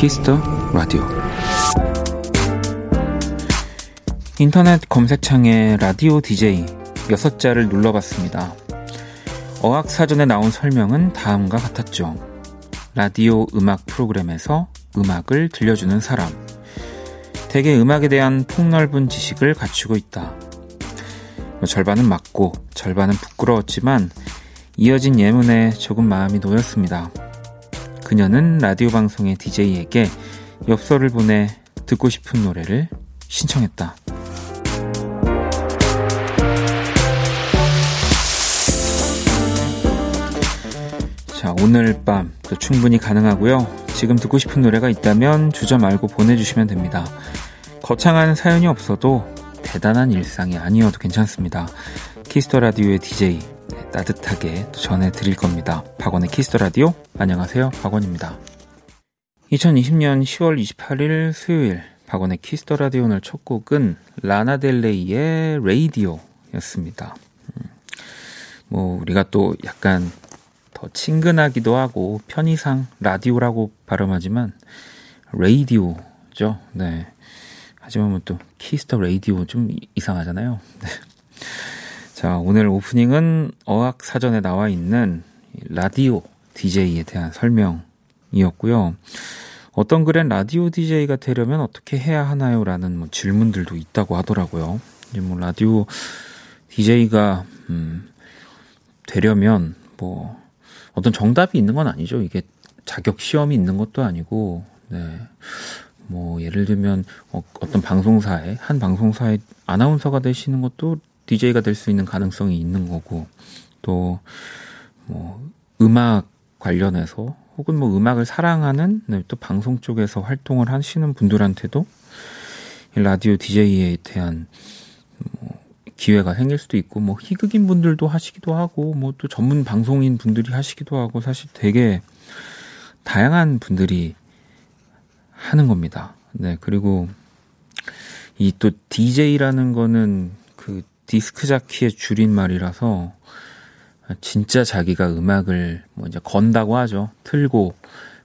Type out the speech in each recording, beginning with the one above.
Kiss the Radio 인터넷 검색창에 라디오 DJ 6자를 눌러봤습니다. 어학사전에 나온 설명은 다음과 같았죠. 라디오 음악 프로그램에서 음악을 들려주는 사람. 대개 음악에 대한 폭넓은 지식을 갖추고 있다. 뭐 절반은 맞고 절반은 부끄러웠지만 이어진 예문에 조금 마음이 놓였습니다. 그녀는 라디오 방송의 DJ에게 엽서를 보내 듣고 싶은 노래를 신청했다. 자, 오늘 밤도 충분히 가능하고요. 지금 듣고 싶은 노래가 있다면 주저 말고 보내주시면 됩니다. 거창한 사연이 없어도 대단한 일상이 아니어도 괜찮습니다. Kiss the Radio의 DJ 따뜻하게 전해드릴 겁니다. 박원의 Kiss the Radio 안녕하세요 박원입니다. 2020년 10월 28일 수요일 박원의 Kiss the Radio 오늘 첫 곡은 라나델레이의 레이디오 였습니다. 음, 뭐 우리가 또 약간 더 친근하기도 하고 편의상 라디오라고 발음하지만 Radio죠. 네. 하지만 뭐 또 Kiss the Radio 좀 이상하잖아요. 네. 자, 오늘 오프닝은 어학 사전에 나와 있는 라디오 DJ에 대한 설명이었고요. 어떤 글엔 라디오 DJ가 되려면 어떻게 해야 하나요? 라는 뭐 질문들도 있다고 하더라고요. 이제 뭐 라디오 DJ가, 음, 되려면 뭐 어떤 정답이 있는 건 아니죠. 이게 자격 시험이 있는 것도 아니고, 네. 뭐 예를 들면 어, 어떤 방송사에 한 방송사의 아나운서가 되시는 것도 DJ가 될 수 있는 가능성이 있는 거고 또 뭐 음악 관련해서 혹은 뭐 음악을 사랑하는 네, 또 방송 쪽에서 활동을 하시는 분들한테도 라디오 DJ에 대한 뭐 기회가 생길 수도 있고 뭐 희극인 분들도 하시기도 하고 뭐 또 전문 방송인 분들이 하시기도 하고 사실 되게 다양한 분들이 하는 겁니다. 네, 그리고 이 또 DJ라는 거는 그 디스크 자키의 줄임말이라서 진짜 자기가 음악을 뭐 이제 건다고 하죠. 틀고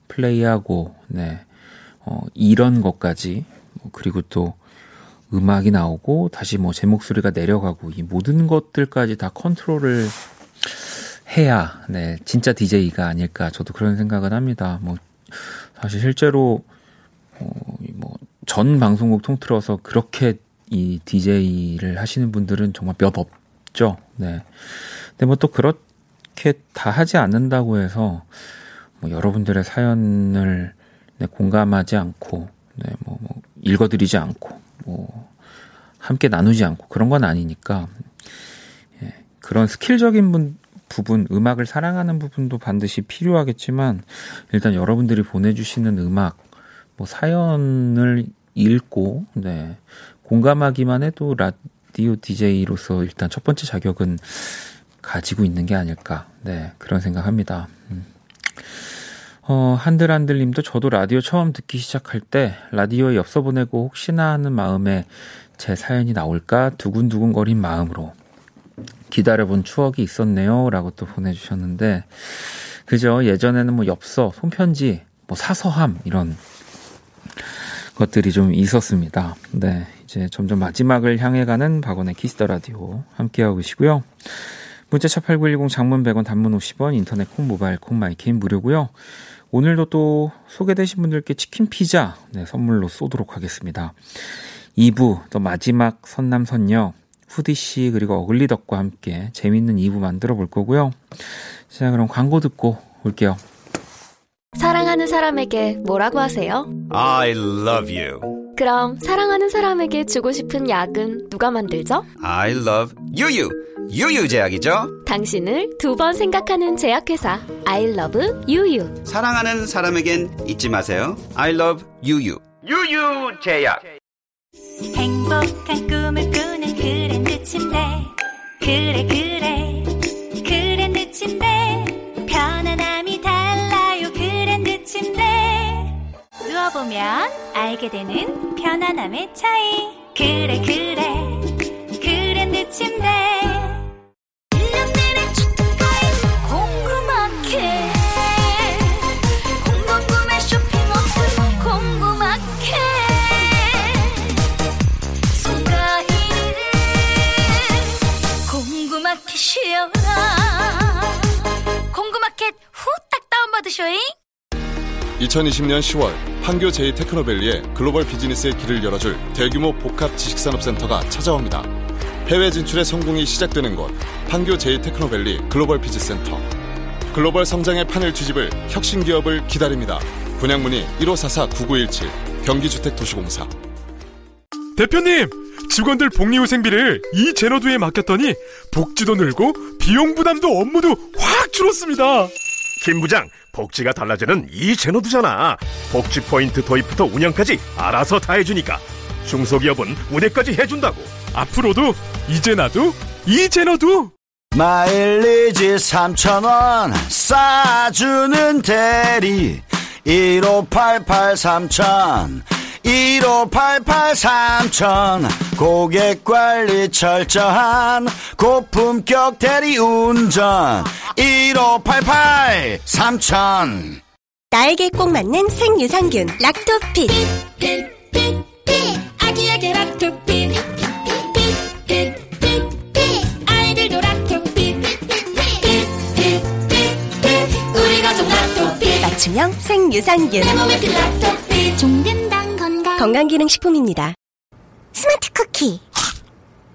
플레이하고 네. 어, 이런 것까지 뭐 그리고 또 음악이 나오고 다시 뭐 제 목소리가 내려가고 이 모든 것들까지 다 컨트롤을 해야 네 진짜 DJ가 아닐까 저도 그런 생각을 합니다. 뭐 사실 실제로 어, 뭐전 방송국 통틀어서 그렇게 이 DJ를 하시는 분들은 정말 몇 없죠. 네. 근데 뭐 또 그렇게 다 하지 않는다고 해서 뭐 여러분들의 사연을 네, 공감하지 않고 네, 뭐, 뭐 읽어드리지 않고 뭐 함께 나누지 않고 그런 건 아니니까 예, 그런 스킬적인 분, 부분, 음악을 사랑하는 부분도 반드시 필요하겠지만 일단 여러분들이 보내주시는 음악, 뭐 사연을 읽고 네 공감하기만 해도 라디오 DJ로서 일단 첫 번째 자격은 가지고 있는 게 아닐까. 네, 그런 생각합니다. 음. 어, 한들한들 님도 저도 라디오 처음 듣기 시작할 때 라디오에 엽서 보내고 혹시나 하는 마음에 제 사연이 나올까 두근두근거린 마음으로 기다려본 추억이 있었네요. 라고 또 보내주셨는데, 그죠? 예전에는 뭐 엽서, 손편지, 뭐 사서함, 이런 것들이 좀 있었습니다. 네. 이제 점점 마지막을 향해 가는 박원의 키스 더 라디오 함께하고 계시고요. 문자 샵 8910 장문 100원 단문 50원 인터넷 콩 모바일 콩 my K는 무료고요. 오늘도 또 소개되신 분들께 치킨 피자 네, 선물로 쏘도록 하겠습니다. 2부 또 마지막 선남선녀 후디 씨 그리고 어글리 덕과 함께 재밌는 2부 만들어 볼 거고요. 자 그럼 광고 듣고 올게요. 사랑하는 사람에게 뭐라고 하세요? I love you. 그럼 사랑하는 사람에게 주고 싶은 약은 누가 만들죠? I love 유유. 유유 제약이죠. 당신을 두 번 생각하는 제약회사 I love 유유. 사랑하는 사람에겐 잊지 마세요. I love 유유. 유유 제약. 행복한 꿈을 꾸는 그랜드 침대. 그래 그래. 그랜드 침대. 들어보면 알게 되는 편안함의 차이. 그래, 그래. 그랜드 침대. 궁금하게. 공구마켓 후딱 다운받으쇼잉. 2020년 10월 판교 제2테크노밸리에 글로벌 비즈니스의 길을 열어줄 대규모 복합 지식산업센터가 찾아옵니다. 해외 진출의 성공이 시작되는 곳 판교 제2테크노밸리 글로벌 비즈센터 글로벌 성장의 판을 뒤집을 혁신 기업을 기다립니다. 분양 문의 1544-9917 경기주택도시공사 대표님! 직원들 복리후생비를 이제너두에 맡겼더니 복지도 늘고 비용 부담도 업무도 확 줄었습니다. 김 부장, 복지가 달라지는 이 제너두잖아. 복지 포인트 도입부터 운영까지 알아서 다 해주니까 중소기업은 운행까지 해준다고. 앞으로도 이제 나도 이 제너두. 마일리지 3천원 싸주는 대리 1588 3천 1588 3천 고객관리 철저한 고품격 대리운전 1588 3천 나에게 꼭 맞는 생유산균 락토핏. 아기에게 락토핏. 아이들도 락토핏. 우리 가족 락토핏. 맞춤형 생유산균. 내 몸에 필 락토핏. 종근당 건강 건강기능식품입니다. 스마트 쿠키.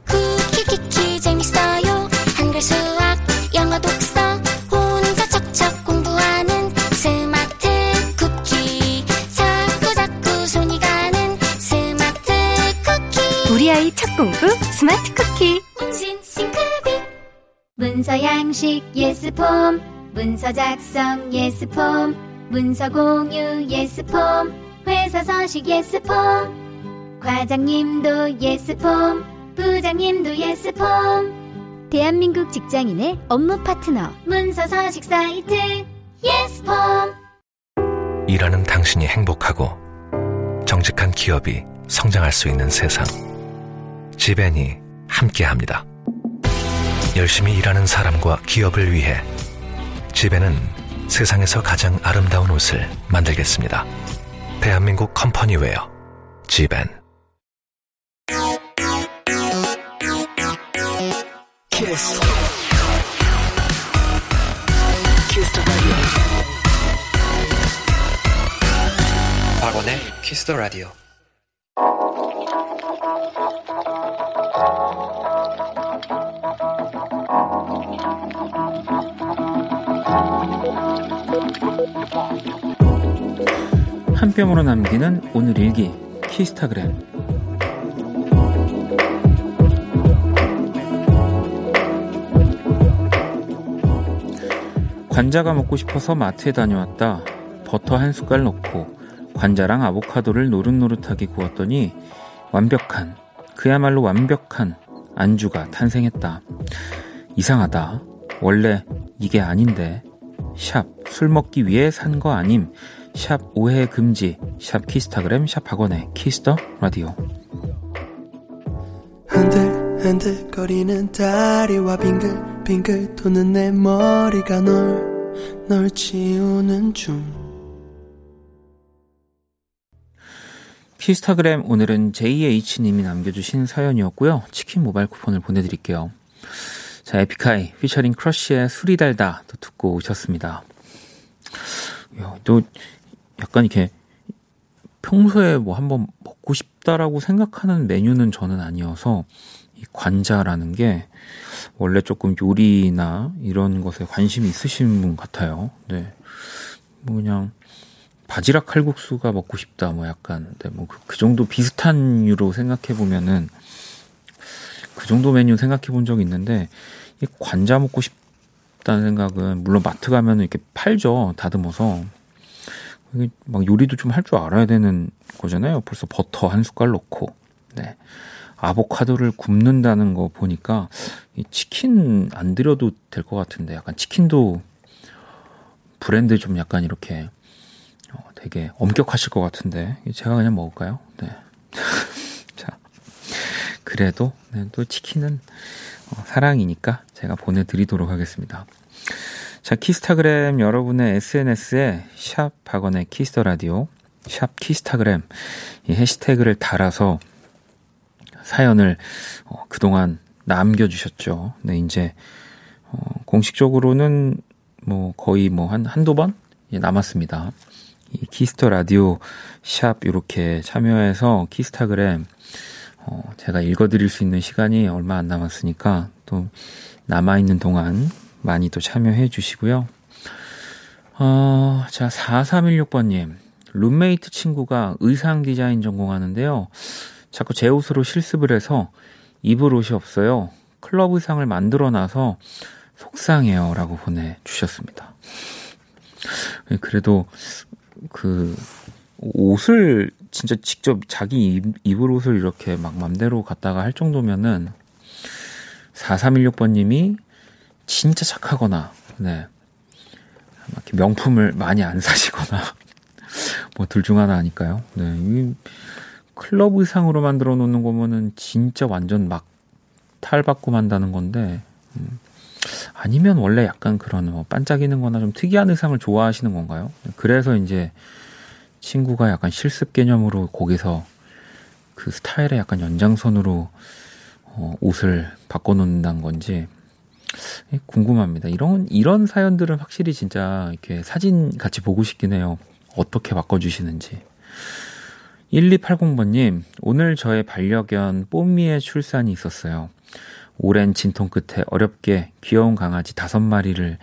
쿠키 키키 재밌어요. 한글 수학 영어 독서 혼자 척척 공부하는 스마트 쿠키. 자꾸 자꾸 손이 가는 스마트 쿠키. 우리 아이 첫 공부 스마트 쿠키. 싱크빅 문서 양식 예스폼. 문서 작성 예스폼. 문서 공유 예스폼 회사 서식 예스폼 과장님도 예스폼 부장님도 예스폼 대한민국 직장인의 업무 파트너 문서 서식 사이트 예스폼 일하는 당신이 행복하고 정직한 기업이 성장할 수 있는 세상. 지벤이 함께합니다. 열심히 일하는 사람과 기업을 위해 지벤은 세상에서 가장 아름다운 옷을 만들겠습니다. 대한민국 company wear 지벤 키스. 키스 더 라디오. 박원의 키스 더 라디오. 한 뼘으로 남기는 오늘 일기 키스타그램 관자가 먹고 싶어서 마트에 다녀왔다. 버터 한 숟갈 넣고 관자랑 아보카도를 노릇노릇하게 구웠더니 완벽한 그야말로 완벽한 안주가 탄생했다. 이상하다. 원래 이게 아닌데 샵 술 먹기 위해 산 거 아님 샵 오해 금지 샵 키스타그램 샵 박원의 키스 더 라디오 흔들흔들거리는 다리와 빙글빙글 도는 내 머리가 널 널 지우는 중 키스타그램 오늘은 JH님이 남겨주신 사연이었고요. 치킨 모바일 쿠폰을 보내드릴게요. 자, 에픽하이 피처링 크러쉬의 술이 달다 또 듣고 오셨습니다. 야, 또 약간 이렇게 평소에 뭐 한번 먹고 싶다라고 생각하는 메뉴는 저는 아니어서 이 관자라는 게 원래 조금 요리나 이런 것에 관심이 있으신 분 같아요. 네. 뭐 그냥 바지락 칼국수가 먹고 싶다 뭐 약간 네, 뭐그 그 정도 비슷한 유로 생각해 보면은 그 정도 메뉴 생각해 본 적이 있는데 이 관자 먹고 싶다는 생각은 물론 마트 가면은 이렇게 팔죠 다듬어서 이게 막 요리도 좀 할 줄 알아야 되는 거잖아요. 벌써 버터 한 숟갈 넣고 네 아보카도를 굽는다는 거 보니까 이 치킨 안 드려도 될 것 같은데 약간 치킨도 브랜드 좀 약간 이렇게 어, 되게 엄격하실 것 같은데 제가 그냥 먹을까요? 네. 자 그래도 네, 또 치킨은 어, 사랑이니까 제가 보내드리도록 하겠습니다. 자 키스타그램 여러분의 SNS에 샵 박원의 키스 더 라디오 샵 키스타그램 이 해시태그를 달아서 사연을 어, 그동안 남겨주셨죠. 네, 이제 어, 공식적으로는 뭐 거의 뭐 한 한두 번 남았습니다. 이 키스 더 라디오 샵 이렇게 참여해서 키스타그램 어, 제가 읽어드릴 수 있는 시간이 얼마 안 남았으니까 또 남아있는 동안 많이 또 참여해 주시고요. 어, 자, 4316번님. 룸메이트 친구가 의상 디자인 전공하는데요. 자꾸 제 옷으로 실습을 해서 입을 옷이 없어요. 클럽 의상을 만들어 놔서 속상해요. 라고 보내주셨습니다. 그래도 그 옷을 진짜 직접 자기 입, 입을 옷을 이렇게 막 맘대로 갖다가 할 정도면은 4316번님이 진짜 착하거나, 네. 명품을 많이 안 사시거나, 뭐 둘 중 하나 아닐까요? 네. 이 클럽 의상으로 만들어 놓는 거면은 진짜 완전 막 탈바꿈 한다는 건데, 음, 아니면 원래 약간 그런 뭐 반짝이는 거나 좀 특이한 의상을 좋아하시는 건가요? 그래서 이제 친구가 약간 실습 개념으로 거기서 그 스타일의 약간 연장선으로 어, 옷을 바꿔놓는다는 건지 예, 궁금합니다. 이런 이런 사연들은 확실히 진짜 이렇게 사진 같이 보고 싶긴 해요. 어떻게 바꿔주시는지. 1280번님, 오늘 저의 반려견 뽀미의 출산이 있었어요. 오랜 진통 끝에 어렵게 귀여운 강아지 다섯 마리를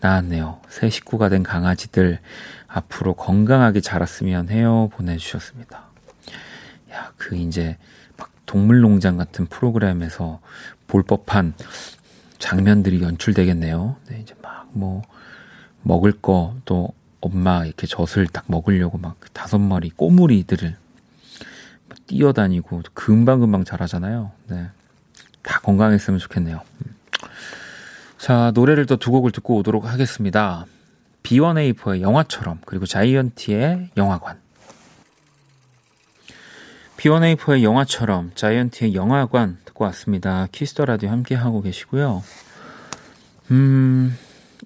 낳았네요. 새 식구가 된 강아지들 앞으로 건강하게 자랐으면 해요. 보내주셨습니다. 야, 그 이제 막 동물농장 같은 프로그램에서 볼 법한 장면들이 연출되겠네요. 네, 이제 막 뭐 먹을 거 또 엄마 이렇게 젖을 딱 먹으려고 막 다섯 마리 꼬물이들을 뛰어다니고 금방금방 자라잖아요. 네. 다 건강했으면 좋겠네요. 음. 자, 노래를 또 두 곡을 듣고 오도록 하겠습니다. B1A4의 영화처럼, 그리고 자이언티의 영화관. B1A4의 영화처럼, 자이언티의 영화관 듣고 왔습니다. 키스 더 라디오 함께 하고 계시고요. 음,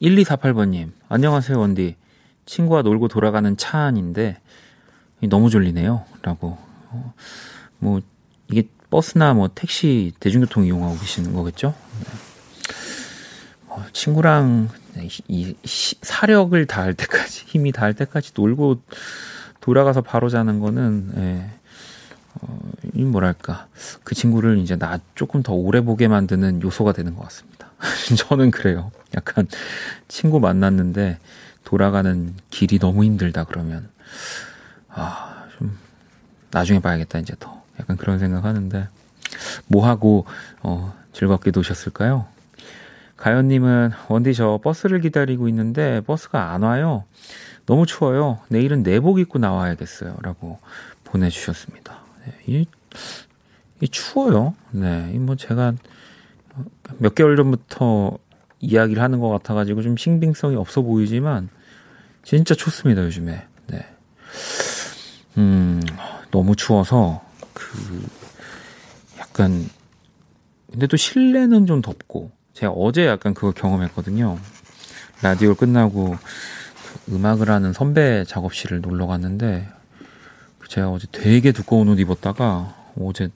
1248번님, 안녕하세요, 원디. 친구와 놀고 돌아가는 차 안인데, 너무 졸리네요. 라고. 어, 뭐, 이게 버스나 뭐 택시, 대중교통 이용하고 계시는 거겠죠? 네. 어, 친구랑 이, 이 사력을 다할 때까지, 힘이 다할 때까지 놀고 돌아가서 바로 자는 거는, 예, 어, 이 뭐랄까. 그 친구를 이제 나 조금 더 오래 보게 만드는 요소가 되는 것 같습니다. 저는 그래요. 약간 친구 만났는데 돌아가는 길이 너무 힘들다 그러면, 아, 좀, 나중에 봐야겠다, 이제 더. 약간 그런 생각 하는데, 뭐 하고, 어, 즐겁게 노셨을까요? 가연님은, 원디 저 버스를 기다리고 있는데 버스가 안 와요. 너무 추워요. 내일은 내복 입고 나와야겠어요. 라고 보내주셨습니다. 네, 이, 이 추워요. 네, 뭐 제가 몇 개월 전부터 이야기를 하는 것 같아가지고 좀 신빙성이 없어 보이지만 진짜 춥습니다 요즘에. 네. 음 너무 추워서 그 약간 근데 또 실내는 좀 덥고 제가 어제 약간 그거 경험했거든요. 라디오 끝나고 음악을 하는 선배 작업실을 놀러 갔는데 제가 어제 되게 두꺼운 옷 입었다가 어제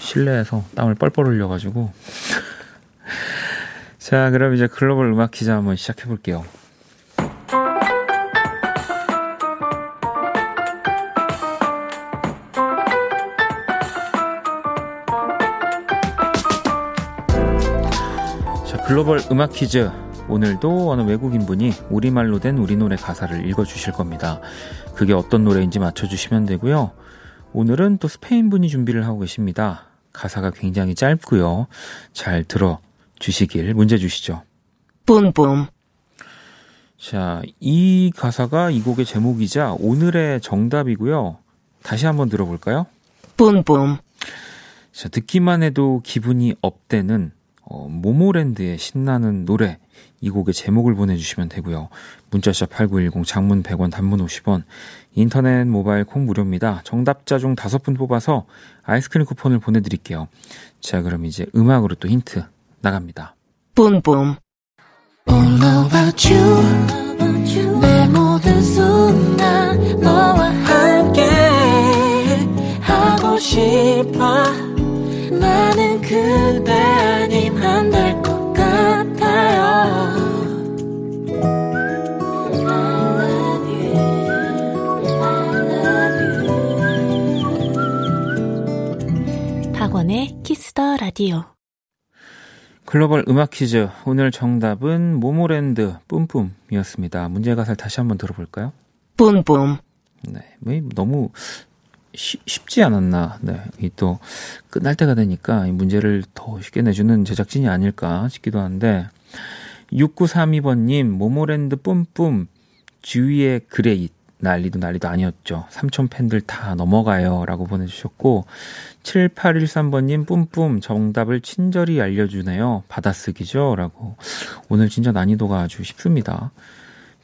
실내에서 땀을 뻘뻘 흘려가지고 자 그럼 이제 글로벌 음악 기자 한번 시작해 볼게요. 글로벌 음악 퀴즈. 오늘도 어느 외국인 분이 우리말로 된 우리 노래 가사를 읽어주실 겁니다. 그게 어떤 노래인지 맞춰주시면 되고요. 오늘은 또 스페인 분이 준비를 하고 계십니다. 가사가 굉장히 짧고요. 잘 들어 주시길 문제 주시죠. 뿜뿜. 자, 이 가사가 이 곡의 제목이자 오늘의 정답이고요. 다시 한번 들어볼까요? 뿜뿜. 자, 듣기만 해도 기분이 업되는 어, 모모랜드의 신나는 노래 이 곡의 제목을 보내주시면 되고요. 문자샵 8910 장문 100원 단문 50원 인터넷 모바일 콩 무료입니다. 정답자 중 다섯 분 뽑아서 아이스크림 쿠폰을 보내드릴게요. 자 그럼 이제 음악으로 또 힌트 나갑니다. 뿜뿜 싶어 나는 그대 아님 안될것 라디오. 글로벌 음악 퀴즈. 오늘 정답은 모모랜드 뿜뿜이었습니다. 문제 가사를 다시 한번 들어볼까요? 뿜뿜. 네. 왜 너무 쉬, 쉽지 않았나. 네. 이 또 끝날 때가 되니까 이 문제를 더 쉽게 내주는 제작진이 아닐까 싶기도 한데 6932번님 모모랜드 뿜뿜 주위의 그레잇 난리도 난리도 아니었죠. 삼촌 팬들 다 넘어가요. 라고 보내주셨고, 7813번님, 뿜뿜, 정답을 친절히 알려주네요. 받아쓰기죠. 라고. 오늘 진짜 난이도가 아주 쉽습니다.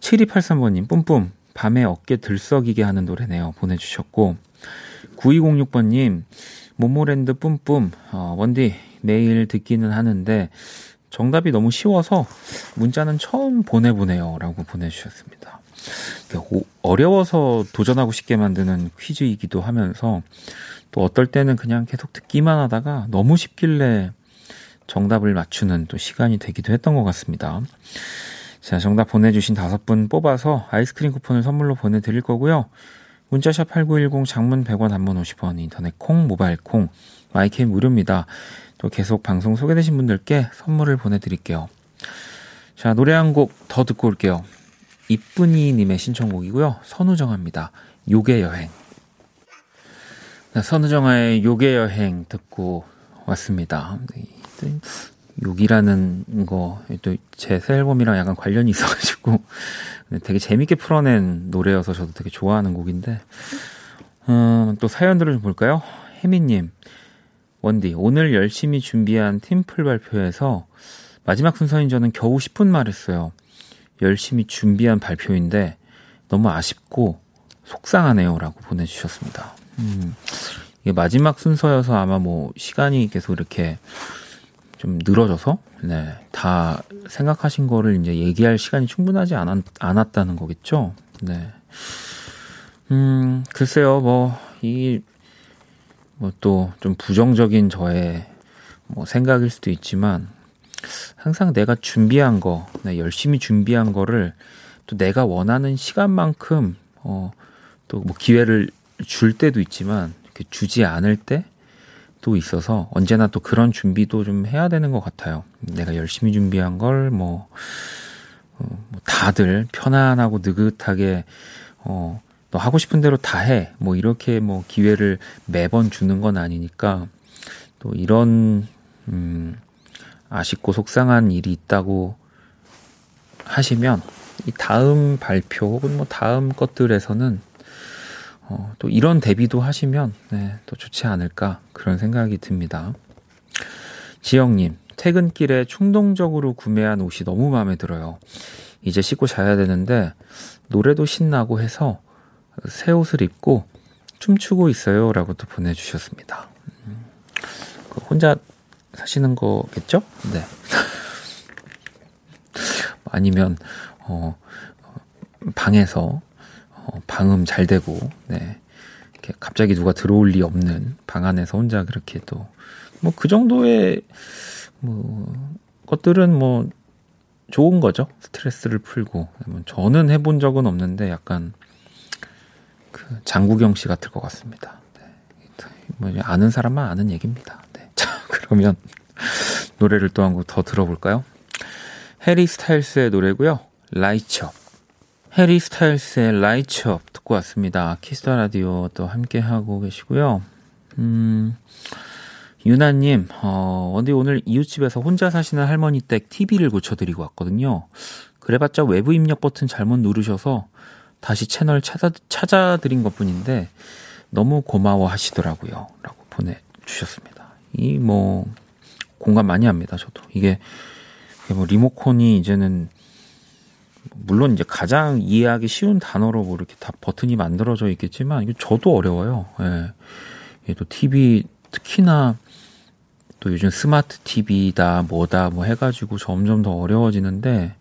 7283번님, 뿜뿜, 밤에 어깨 들썩이게 하는 노래네요. 보내주셨고, 9206번님, 모모랜드 뿜뿜, 어, 원디, 매일 듣기는 하는데, 정답이 너무 쉬워서 문자는 처음 보내보네요. 라고 보내주셨습니다. 어려워서 도전하고 싶게 만드는 퀴즈이기도 하면서 또 어떨 때는 그냥 계속 듣기만 하다가 너무 쉽길래 정답을 맞추는 또 시간이 되기도 했던 것 같습니다. 자, 정답 보내주신 다섯 분 뽑아서 아이스크림 쿠폰을 선물로 보내드릴 거고요. 문자샵 8910 장문 100원 단문 50원 인터넷 콩 모바일 콩 마이케이 무료입니다. 또 계속 방송 소개되신 분들께 선물을 보내드릴게요. 자, 노래 한 곡 더 듣고 올게요. 이쁜이님의 신청곡이고요. 선우정아입니다. 요괴 여행. 네, 선우정아의 요괴 여행 듣고 왔습니다. 욕이라는 거, 또 제 새 앨범이랑 약간 관련이 있어가지고 되게 재밌게 풀어낸 노래여서 저도 되게 좋아하는 곡인데, 음, 또 사연들을 좀 볼까요? 혜미님, 원디, 오늘 열심히 준비한 팀플 발표에서 마지막 순서인 저는 겨우 10분 말했어요. 열심히 준비한 발표인데 너무 아쉽고 속상하네요. 라고 보내주셨습니다. 음, 이게 마지막 순서여서 아마 뭐 시간이 계속 이렇게 좀 늘어져서, 네, 다 생각하신 거를 이제 얘기할 시간이 충분하지 않았, 않았다는 거겠죠? 네. 음, 글쎄요, 뭐, 이, 뭐 또 좀 부정적인 저의 뭐 생각일 수도 있지만, 항상 내가 준비한 거, 네, 열심히 준비한 거를 또 내가 원하는 시간만큼 어, 또 뭐 기회를 줄 때도 있지만 주지 않을 때도 있어서 언제나 또 그런 준비도 좀 해야 되는 것 같아요. 내가 열심히 준비한 걸 뭐, 어, 뭐 다들 편안하고 느긋하게 어, 너 하고 싶은 대로 다 해. 뭐 이렇게 뭐 기회를 매번 주는 건 아니니까 또 이런 음 아쉽고 속상한 일이 있다고 하시면 이 다음 발표 혹은 뭐 다음 것들에서는 어, 또 이런 대비도 하시면 네, 또 좋지 않을까 그런 생각이 듭니다. 지영님 퇴근길에 충동적으로 구매한 옷이 너무 마음에 들어요. 이제 씻고 자야 되는데 노래도 신나고 해서 새 옷을 입고 춤추고 있어요라고 또 보내주셨습니다. 음, 그 혼자 사시는 거겠죠? 네. 아니면 어, 방에서 어, 방음 잘 되고 네. 이렇게 갑자기 누가 들어올 리 없는 방 안에서 혼자 그렇게 또 뭐 그 정도의 뭐 것들은 뭐 좋은 거죠. 스트레스를 풀고. 뭐 저는 해본 적은 없는데 약간 그 장국영 씨 같을 것 같습니다. 네. 뭐 아는 사람만 아는 얘기입니다. 그러면 노래를 또 한 곡 더 들어볼까요? 해리 스타일스의 노래고요. Lights Up. 해리 스타일스의 Lights Up 듣고 왔습니다. 키스 더 라디오 또 함께 하고 계시고요. 음, 유나님, 어, 원디 오늘 이웃집에서 혼자 사시는 할머니 댁 TV를 고쳐드리고 왔거든요. 그래봤자 외부 입력 버튼 잘못 누르셔서 다시 채널 찾아, 찾아드린 것 뿐인데 너무 고마워 하시더라고요. 라고 보내주셨습니다. 이 뭐 공감 많이 합니다. 저도 이게 뭐 리모컨이 이제는 물론 이제 가장 이해하기 쉬운 단어로 뭐 이렇게 다 버튼이 만들어져 있겠지만 이게 저도 어려워요. 예. 또 TV 특히나 또 요즘 스마트 TV다 뭐다 뭐 해가지고 점점 더 어려워지는데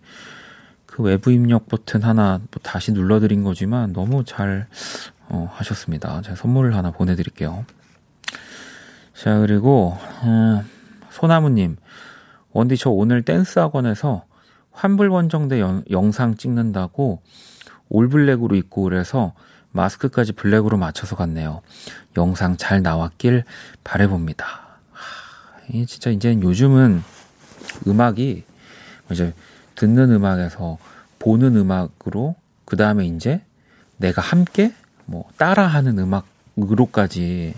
그 외부 입력 버튼 하나 뭐 다시 눌러드린 거지만 너무 잘 어, 하셨습니다. 제가 선물을 하나 보내드릴게요. 자, 그리고, 어, 소나무님. 원디, 저 오늘 댄스 학원에서 환불원정대 영, 영상 찍는다고 올블랙으로 입고 그래서 마스크까지 블랙으로 맞춰서 갔네요. 영상 잘 나왔길 바래봅니다. 이 진짜 이제 요즘은 음악이 이제 듣는 음악에서 보는 음악으로 그 다음에 이제 내가 함께 뭐 따라하는 음악으로까지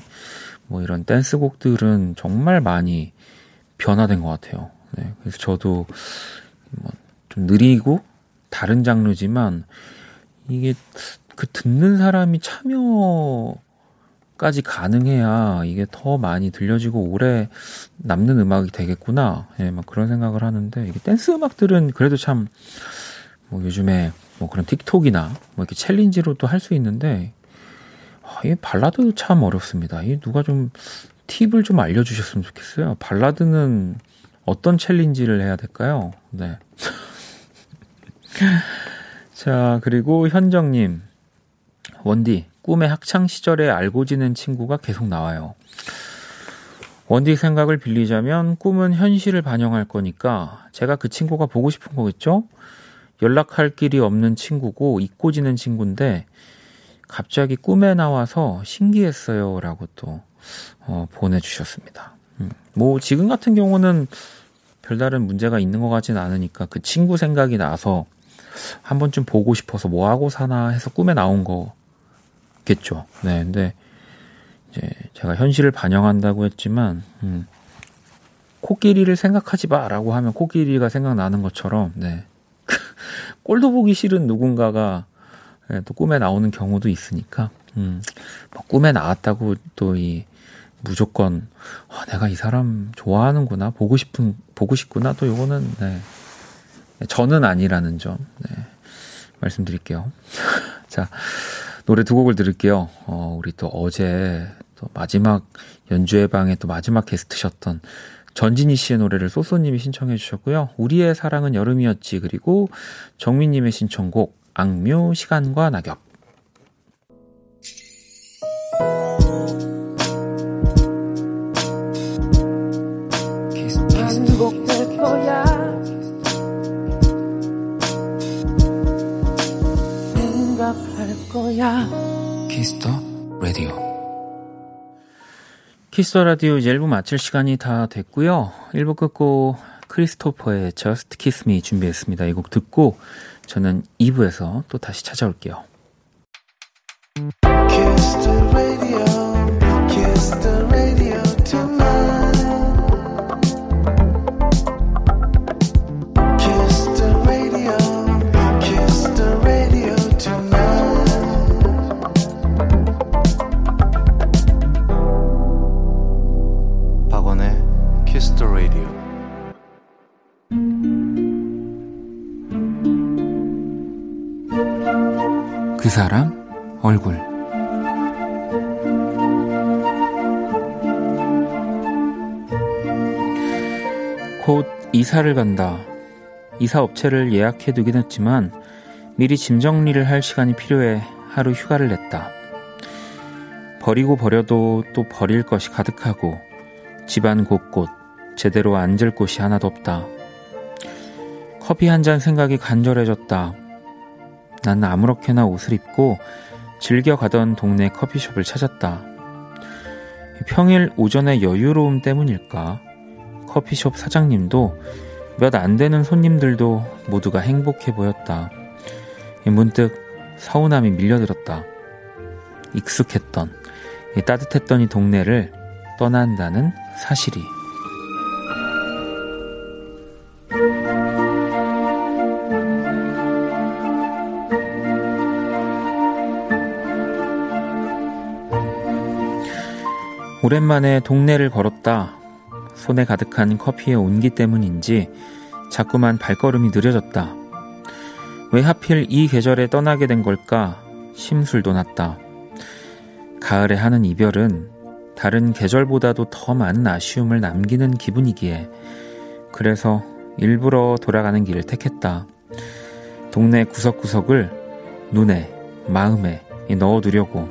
뭐 이런 댄스곡들은 정말 많이 변화된 것 같아요. 네, 그래서 저도 뭐 좀 느리고 다른 장르지만 이게 그 듣는 사람이 참여까지 가능해야 이게 더 많이 들려지고 오래 남는 음악이 되겠구나. 예, 막 그런 생각을 하는데 이게 댄스 음악들은 그래도 참 뭐 요즘에 뭐 그런 틱톡이나 뭐 이렇게 챌린지로 도 할 수 있는데 아, 이 발라드 참 어렵습니다. 이 누가 좀 팁을 좀 알려주셨으면 좋겠어요. 발라드는 어떤 챌린지를 해야 될까요? 네. 자, 그리고 현정님. 원디, 꿈에 학창 시절에 알고 지낸 친구가 계속 나와요. 원디 생각을 빌리자면 꿈은 현실을 반영할 거니까 제가 그 친구가 보고 싶은 거겠죠? 연락할 길이 없는 친구고 잊고 지낸 친구인데 갑자기 꿈에 나와서 신기했어요. 라고 또, 어, 보내주셨습니다. 음, 뭐, 지금 같은 경우는 별다른 문제가 있는 것 같지는 않으니까 그 친구 생각이 나서 한 번쯤 보고 싶어서 뭐 하고 사나 해서 꿈에 나온 거겠죠. 네, 근데 이제 제가 현실을 반영한다고 했지만, 음, 코끼리를 생각하지 마라고 하면 코끼리가 생각나는 것처럼, 네. 꼴도 보기 싫은 누군가가 네, 또 꿈에 나오는 경우도 있으니까, 음, 뭐 꿈에 나왔다고 또 이 무조건 아, 내가 이 사람 좋아하는구나 보고 싶은 보고 싶구나 또 요거는 네. 저는 아니라는 점 네. 말씀드릴게요. 자 노래 두 곡을 들을게요. 어, 우리 또 어제 또 마지막 연주회 방에 또 마지막 게스트셨던 전진희 씨의 노래를 소소님이 신청해 주셨고요. 우리의 사랑은 여름이었지 그리고 정민님의 신청곡 악묘 시간과 낙엽. 반복될 거야 생각할 거야 키스 더 라디오. 키스 더 라디오 이제 1부 마칠 시간이 다 됐고요. 1부 끝 곡 크리스토퍼의 Just Kiss Me 준비했습니다. 이 곡 듣고 저는 2부에서 또 다시 찾아올게요 이사를 간다. 이사 업체를 예약해 두긴 했지만 미리 짐 정리를 할 시간이 필요해 하루 휴가를 냈다. 버리고 버려도 또 버릴 것이 가득하고 집안 곳곳 제대로 앉을 곳이 하나도 없다. 커피 한 잔 생각이 간절해졌다. 난 아무렇게나 옷을 입고 즐겨 가던 동네 커피숍을 찾았다. 평일 오전의 여유로움 때문일까? 커피숍 사장님도 몇 안 되는 손님들도 모두가 행복해 보였다. 문득 서운함이 밀려들었다. 익숙했던, 따뜻했던 이 동네를 떠난다는 사실이. 오랜만에 동네를 걸었다. 손에 가득한 커피의 온기 때문인지 자꾸만 발걸음이 느려졌다. 왜 하필 이 계절에 떠나게 된 걸까 심술도 났다. 가을에 하는 이별은 다른 계절보다도 더 많은 아쉬움을 남기는 기분이기에 그래서 일부러 돌아가는 길을 택했다. 동네 구석구석을 눈에, 마음에 넣어두려고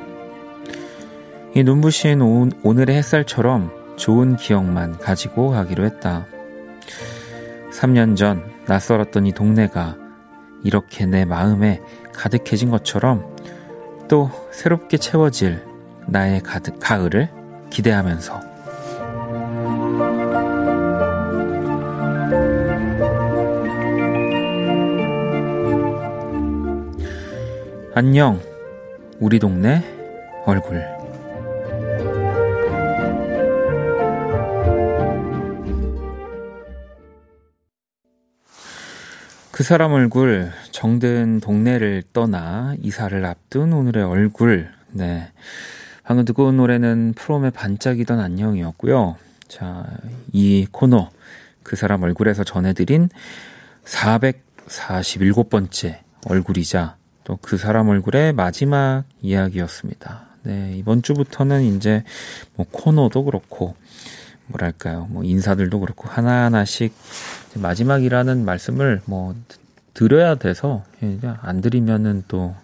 이 눈부신 오늘의 햇살처럼 좋은 기억만 가지고 가기로 했다. 3년 전 낯설었던 이 동네가 이렇게 내 마음에 가득해진 것처럼 또 새롭게 채워질 나의 가득, 가을을 기대하면서 안녕 우리 동네 얼굴 그 사람 얼굴, 정든 동네를 떠나 이사를 앞둔 오늘의 얼굴. 네. 방금 듣고 온 노래는 프롬의 반짝이던 안녕이었고요. 자, 이 코너, 그 사람 얼굴에서 전해드린 447번째 얼굴이자 또 그 사람 얼굴의 마지막 이야기였습니다. 네, 이번 주부터는 이제 뭐 코너도 그렇고, 뭐랄까요, 뭐 인사들도 그렇고, 하나하나씩 마지막이라는 말씀을 뭐 드려야 돼서, 안 드리면은 또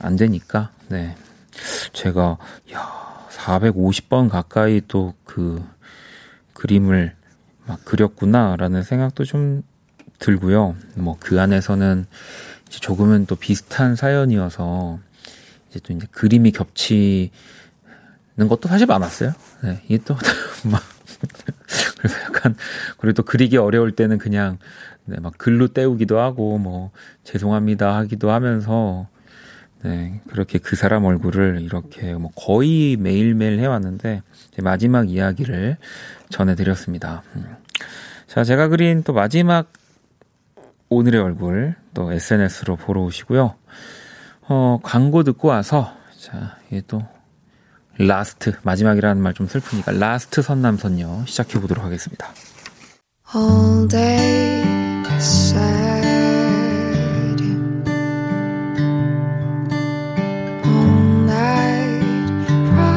안 되니까, 네. 제가, 야 450번 가까이 또 그 그림을 막 그렸구나라는 생각도 좀 들고요. 뭐 그 안에서는 이제 조금은 또 비슷한 사연이어서 이제 또 이제 그림이 겹치는 것도 사실 많았어요. 네, 이게 또 막 그래서 약간 그리고 또 그리기 어려울 때는 그냥 네, 막 글로 때우기도 하고 뭐 죄송합니다 하기도 하면서 네, 그렇게 그 사람 얼굴을 이렇게 뭐 거의 매일매일 해왔는데 마지막 이야기를 전해드렸습니다. 음. 자, 제가 그린 또 마지막 오늘의 얼굴 또 SNS로 보러 오시고요. 어, 광고 듣고 와서 자, 이게 또 last 마지막이라는 말 좀 슬프니까 last 선남선녀 시작해 보도록 하겠습니다. All day sad. All night cry.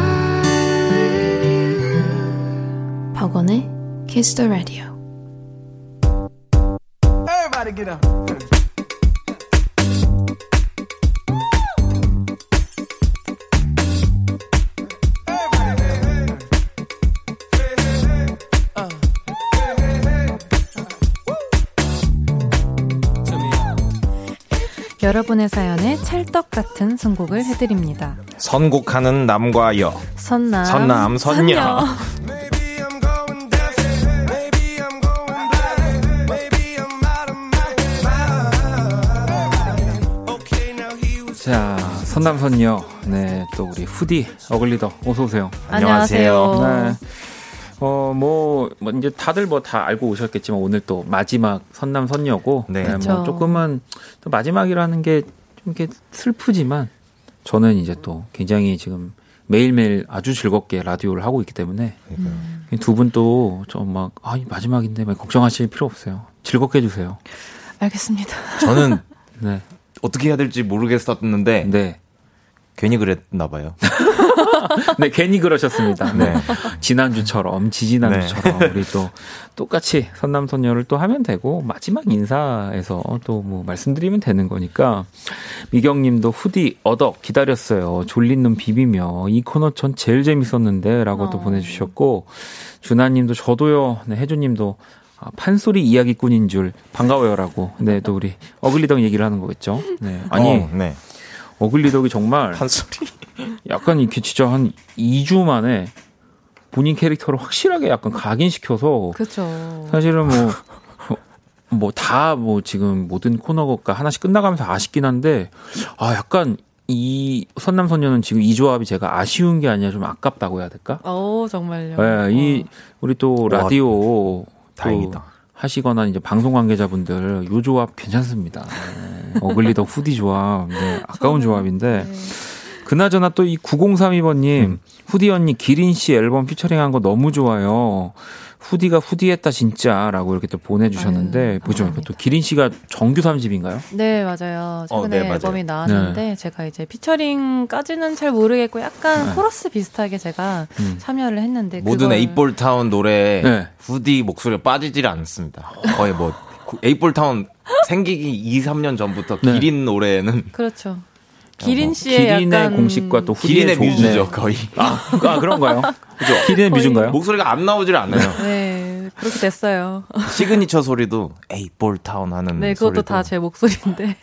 박원의 Kiss the Radio. Everybody get up. 여러분의 사연에 찰떡 같은 선곡을 해드립니다. 선곡하는 남과 여. 선남. 선남, 선녀. 선녀. 자, 선남선녀. 네, 또 우리 후디 어글리더 어서 오세요. 안녕하세요. 네. 어, 뭐, 뭐, 이제 다들 뭐 다 알고 오셨겠지만 오늘 또 마지막 선남 선녀고. 네. 네 뭐 조금은 또 마지막이라는 게 좀 이렇게 슬프지만 저는 이제 또 굉장히 지금 매일매일 아주 즐겁게 라디오를 하고 있기 때문에 음. 두분 또 좀 막, 아, 이 마지막인데 막 걱정하실 필요 없어요. 즐겁게 해주세요. 알겠습니다. 저는 네. 어떻게 해야 될지 모르겠었는데. 네. 괜히 그랬나 봐요. 네, 괜히 그러셨습니다. 네. 지난주처럼, 지지난주처럼, 네. 우리 또 똑같이 선남선녀를 또 하면 되고, 마지막 인사에서 또 뭐 말씀드리면 되는 거니까, 미경 님도 후디 얻어 기다렸어요. 졸린 눈 비비며, 이 코너 전 제일 재밌었는데, 라고 어. 또 보내주셨고, 준하 님도 저도요, 네, 혜주 님도 아, 판소리 이야기꾼인 줄 반가워요라고. 네, 또 우리 어글리덕 얘기를 하는 거겠죠. 네. 아니, 어, 네. 어글리덕이 정말 판소리 약간 이렇게 진짜 한 2주 만에 본인 캐릭터를 확실하게 약간 각인시켜서 그렇죠. 사실은 뭐 뭐 다뭐 뭐 지금 모든 코너가 하나씩 끝나가면서 아쉽긴 한데 아 약간 이 선남 선녀는 지금 이 조합이 제가 아쉬운 게 아니라 좀 아깝다고 해야 될까? 어 정말요. 네, 이 우리 또 라디오 와, 다행이다. 하시거나 이제 방송 관계자분들 요 조합 괜찮습니다. 네. 어글리더 후디 조합, 네, 아까운 조합인데. 네. 그나저나 또 이 9032번님, 음. 후디 언니 기린 씨 앨범 피처링 한 거 너무 좋아요. 후디가 후디했다 진짜라고 이렇게 또 보내주셨는데 아유, 보죠. 또 기린 씨가 정규 3집인가요? 네 맞아요. 어, 최근에 어, 네, 맞아요. 앨범이 나왔는데 네. 제가 이제 피처링까지는 잘 모르겠고 약간 네. 코러스 비슷하게 제가 음. 참여를 했는데 모든 8Ball 타운 노래 네. 후디 목소리가 빠지질 않습니다. 거의 뭐 8BallTown 생기기 2, 3년 전부터 네. 기린 노래는 그렇죠. 기린 뭐 씨의 기린의 약간 공식과 또 후디의 기린의 뮤즈죠 거의. 아, 아 그런가요? 그죠? 기린의 뮤즈인가요? 목소리가 안 나오질 않아요. 네, 그렇게 됐어요. 시그니처 소리도 8BallTown 하는 네, 그것도 다 제 목소리인데.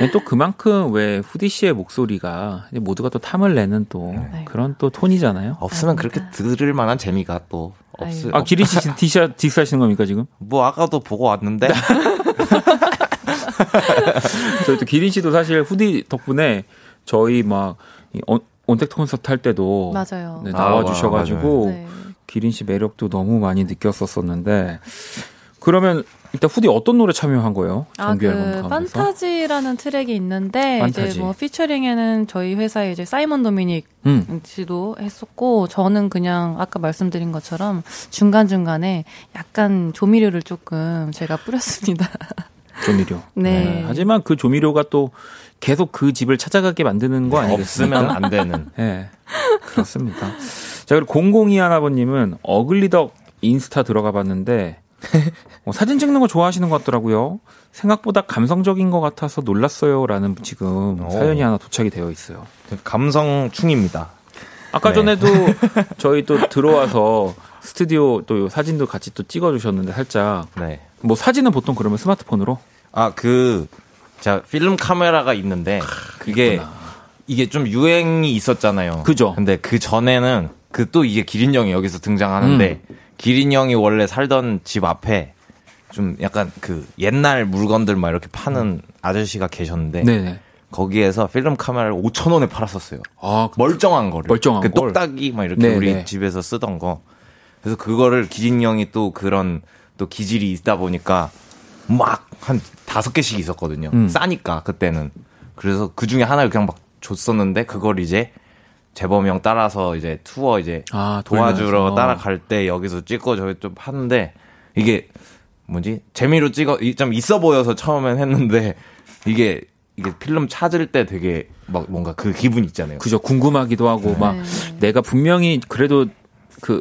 네, 또 그만큼 왜 후디 씨의 목소리가 모두가 또 탐을 내는 또 네. 그런 또 톤이잖아요. 없으면 그렇게 들을 만한 재미가 또 없을. 아 기린 씨 디스 디스 하시는 겁니까 지금? 뭐 아까도 보고 왔는데. 저희 또 기린 씨도 사실 후디 덕분에 저희 막 온택트 콘서트 할 때도 맞아요. 네, 나와 주셔 가지고 네. 기린 씨 매력도 너무 많이 느꼈었었는데 그러면 일단 후디 어떤 노래 참여한 거예요? 정규 아, 앨범 그 판타지라는 트랙이 있는데 판타지. 이제 뭐 피처링에는 저희 회사에 이제 사이먼 도미닉 음. 씨도 했었고 저는 그냥 아까 말씀드린 것처럼 중간 중간에 약간 조미료를 조금 제가 뿌렸습니다. 조미료. 네. 네. 하지만 그 조미료가 또 계속 그 집을 찾아가게 만드는 거 아니겠습니까? 없으면 안 되는. 네. 그렇습니다. 자, 그리고 002 하나버님은 어글리덕 인스타 들어가 봤는데 어, 사진 찍는 거 좋아하시는 것 같더라고요. 생각보다 감성적인 것 같아서 놀랐어요라는 지금 오. 사연이 하나 도착이 되어 있어요. 감성충입니다. 아까 네. 전에도 저희 또 들어와서 스튜디오 또 사진도 같이 또 찍어주셨는데 살짝. 네. 뭐 사진은 보통 그러면 스마트폰으로? 아, 그, 자, 필름 카메라가 있는데 그게 있구나. 이게 좀 유행이 있었잖아요. 그죠. 근데 그 전에는 그 또 이게 기린 형이 여기서 등장하는데 음. 기린 형이 원래 살던 집 앞에 좀 약간 그 옛날 물건들 막 이렇게 파는 아저씨가 계셨는데 네네. 거기에서 필름 카메라를 5천 원에 팔았었어요. 아, 그 멀쩡한 거를. 멀쩡한 그 똑딱이 막 이렇게 네네. 우리 집에서 쓰던 거. 그래서 그거를 기린 형이 또 그런 또 기질이 있다 보니까 막 한 다섯 개씩 있었거든요. 음. 싸니까 그때는. 그래서 그 중에 하나를 그냥 막 줬었는데 그걸 이제 재범이 형 따라서 이제 투어 이제 아, 도와주러 따라갈 때 여기서 찍고 저기 좀 하는데 이게 뭐지 재미로 찍어 좀 있어 보여서 처음엔 했는데 이게 이게 필름 찾을 때 되게 막 뭔가 그 기분 있잖아요. 그죠 궁금하기도 하고 네. 막 내가 분명히 그래도 그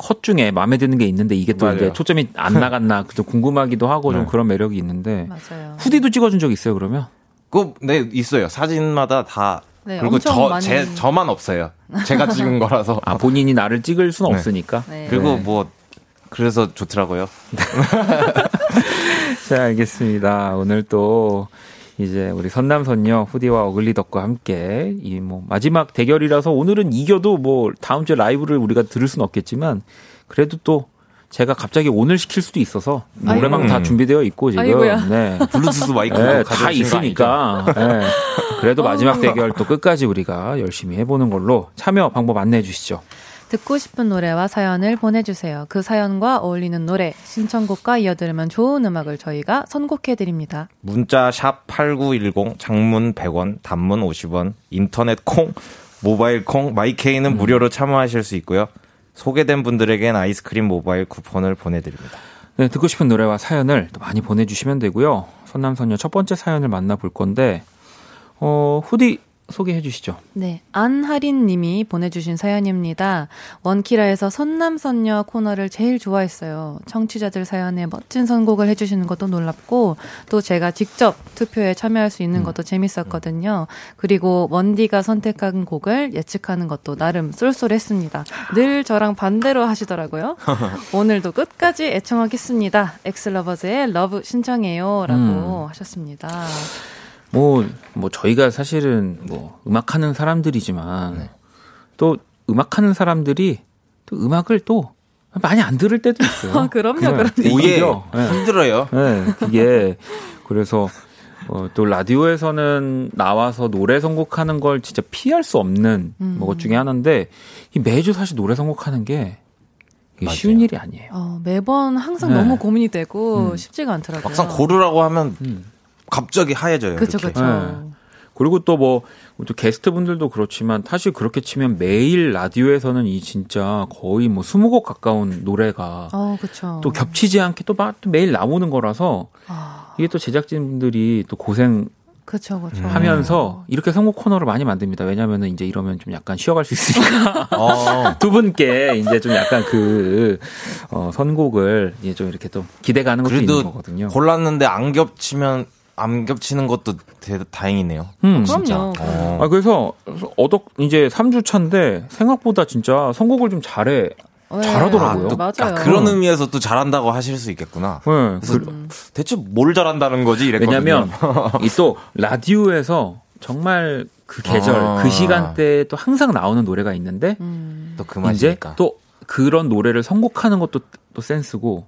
컷 중에 마음에 드는 게 있는데 이게 또 이제 초점이 안 나갔나 또 궁금하기도 하고 네. 좀 그런 매력이 있는데 맞아요. 후디도 찍어준 적 있어요 그러면? 그, 네, 있어요. 사진마다 다 네, 그리고 저, 많이... 제, 저만 없어요. 제가 찍은 거라서. 아, 본인이 나를 찍을 수는 네. 없으니까. 네. 그리고 네. 뭐, 그래서 좋더라고요. 자, 알겠습니다. 오늘 또, 이제 우리 선남선녀 후디와 어글리덕과 함께 이 뭐 마지막 대결이라서 오늘은 이겨도 뭐 다음 주에 라이브를 우리가 들을 수는 없겠지만 그래도 또 제가 갑자기 오늘 시킬 수도 있어서 노래방 다 준비되어 있고 지금 아이고야. 네 블루투스 마이크 네, 다 있으니까 네. 그래도 마지막 어. 대결 또 끝까지 우리가 열심히 해보는 걸로 참여 방법 안내해 주시죠. 듣고 싶은 노래와 사연을 보내주세요. 그 사연과 어울리는 노래, 신청곡과 이어들으면 좋은 음악을 저희가 선곡해드립니다. 문자 샵 8910, 장문 100원, 단문 50원, 인터넷 콩, 모바일 콩, 마이케이는 음. 무료로 참여하실 수 있고요. 소개된 분들에겐 아이스크림 모바일 쿠폰을 보내드립니다. 네, 듣고 싶은 노래와 사연을 많이 보내주시면 되고요. 선남선녀 첫 번째 사연을 만나볼 건데, 어, 후디 소개해 주시죠. 네. 안하린 님이 보내주신 사연입니다. 원키라에서 선남선녀 코너를 제일 좋아했어요. 청취자들 사연에 멋진 선곡을 해주시는 것도 놀랍고, 또 제가 직접 투표에 참여할 수 있는 음. 것도 재밌었거든요. 그리고 원디가 선택한 곡을 예측하는 것도 나름 쏠쏠했습니다. 늘 저랑 반대로 하시더라고요. 오늘도 끝까지 애청하겠습니다. X Lovers의 Love 신청해요. 라고 음. 하셨습니다. 뭐, 뭐, 저희가 사실은 뭐, 음악하는 사람들이지만, 네. 또 음악하는 사람들이 또 음악을 또 많이 안 들을 때도 있어요. 아, 그럼요, 그럼요. 오예. 네. 힘들어요. 네, 이게, 그래서, 어, 또 라디오에서는 나와서 노래 선곡하는 걸 진짜 피할 수 없는 음. 뭐 것 중에 하나인데, 이 매주 사실 노래 선곡하는 게. 쉬운 일이 아니에요. 어, 매번 항상 네. 너무 고민이 되고 음. 쉽지가 않더라고요. 막상 고르라고 하면 음. 갑자기 하얘져요. 그렇죠, 그렇죠. 네. 그리고 또 뭐, 또 게스트 분들도 그렇지만, 사실 그렇게 치면 매일 라디오에서는 이 진짜 거의 뭐 20곡 가까운 노래가. 어, 그쵸. 또 겹치지 않게 또, 막, 또 매일 나오는 거라서, 아. 이게 또 제작진분들이 또 고생 그쵸, 그쵸. 하면서 이렇게 선곡 코너를 많이 만듭니다. 왜냐면은 이제 이러면 좀 약간 쉬어갈 수 있으니까. 어. 두 분께 이제 좀 약간 그, 어, 선곡을 이제 좀 이렇게 또 기대가 하는 것도 있는 거거든요. 골랐는데 안 겹치면 안 겹치는 것도 대, 다행이네요. 음. 그럼요. 어. 아, 그래서 어덕 이제 3주 차인데 생각보다 진짜 선곡을 좀 잘해. 네. 잘하더라고요. 아, 또, 맞아요. 아, 그런 의미에서 또 잘한다고 하실 수 있겠구나. 네. 그래서 그, 대체 뭘 잘한다는 거지? 이랬거든요. 왜냐면 이 또 라디오에서 정말 그 계절, 아. 그 시간대에 또 항상 나오는 노래가 있는데 음. 또그 맛이니까. 또 그런 노래를 선곡하는 것도 또 센스고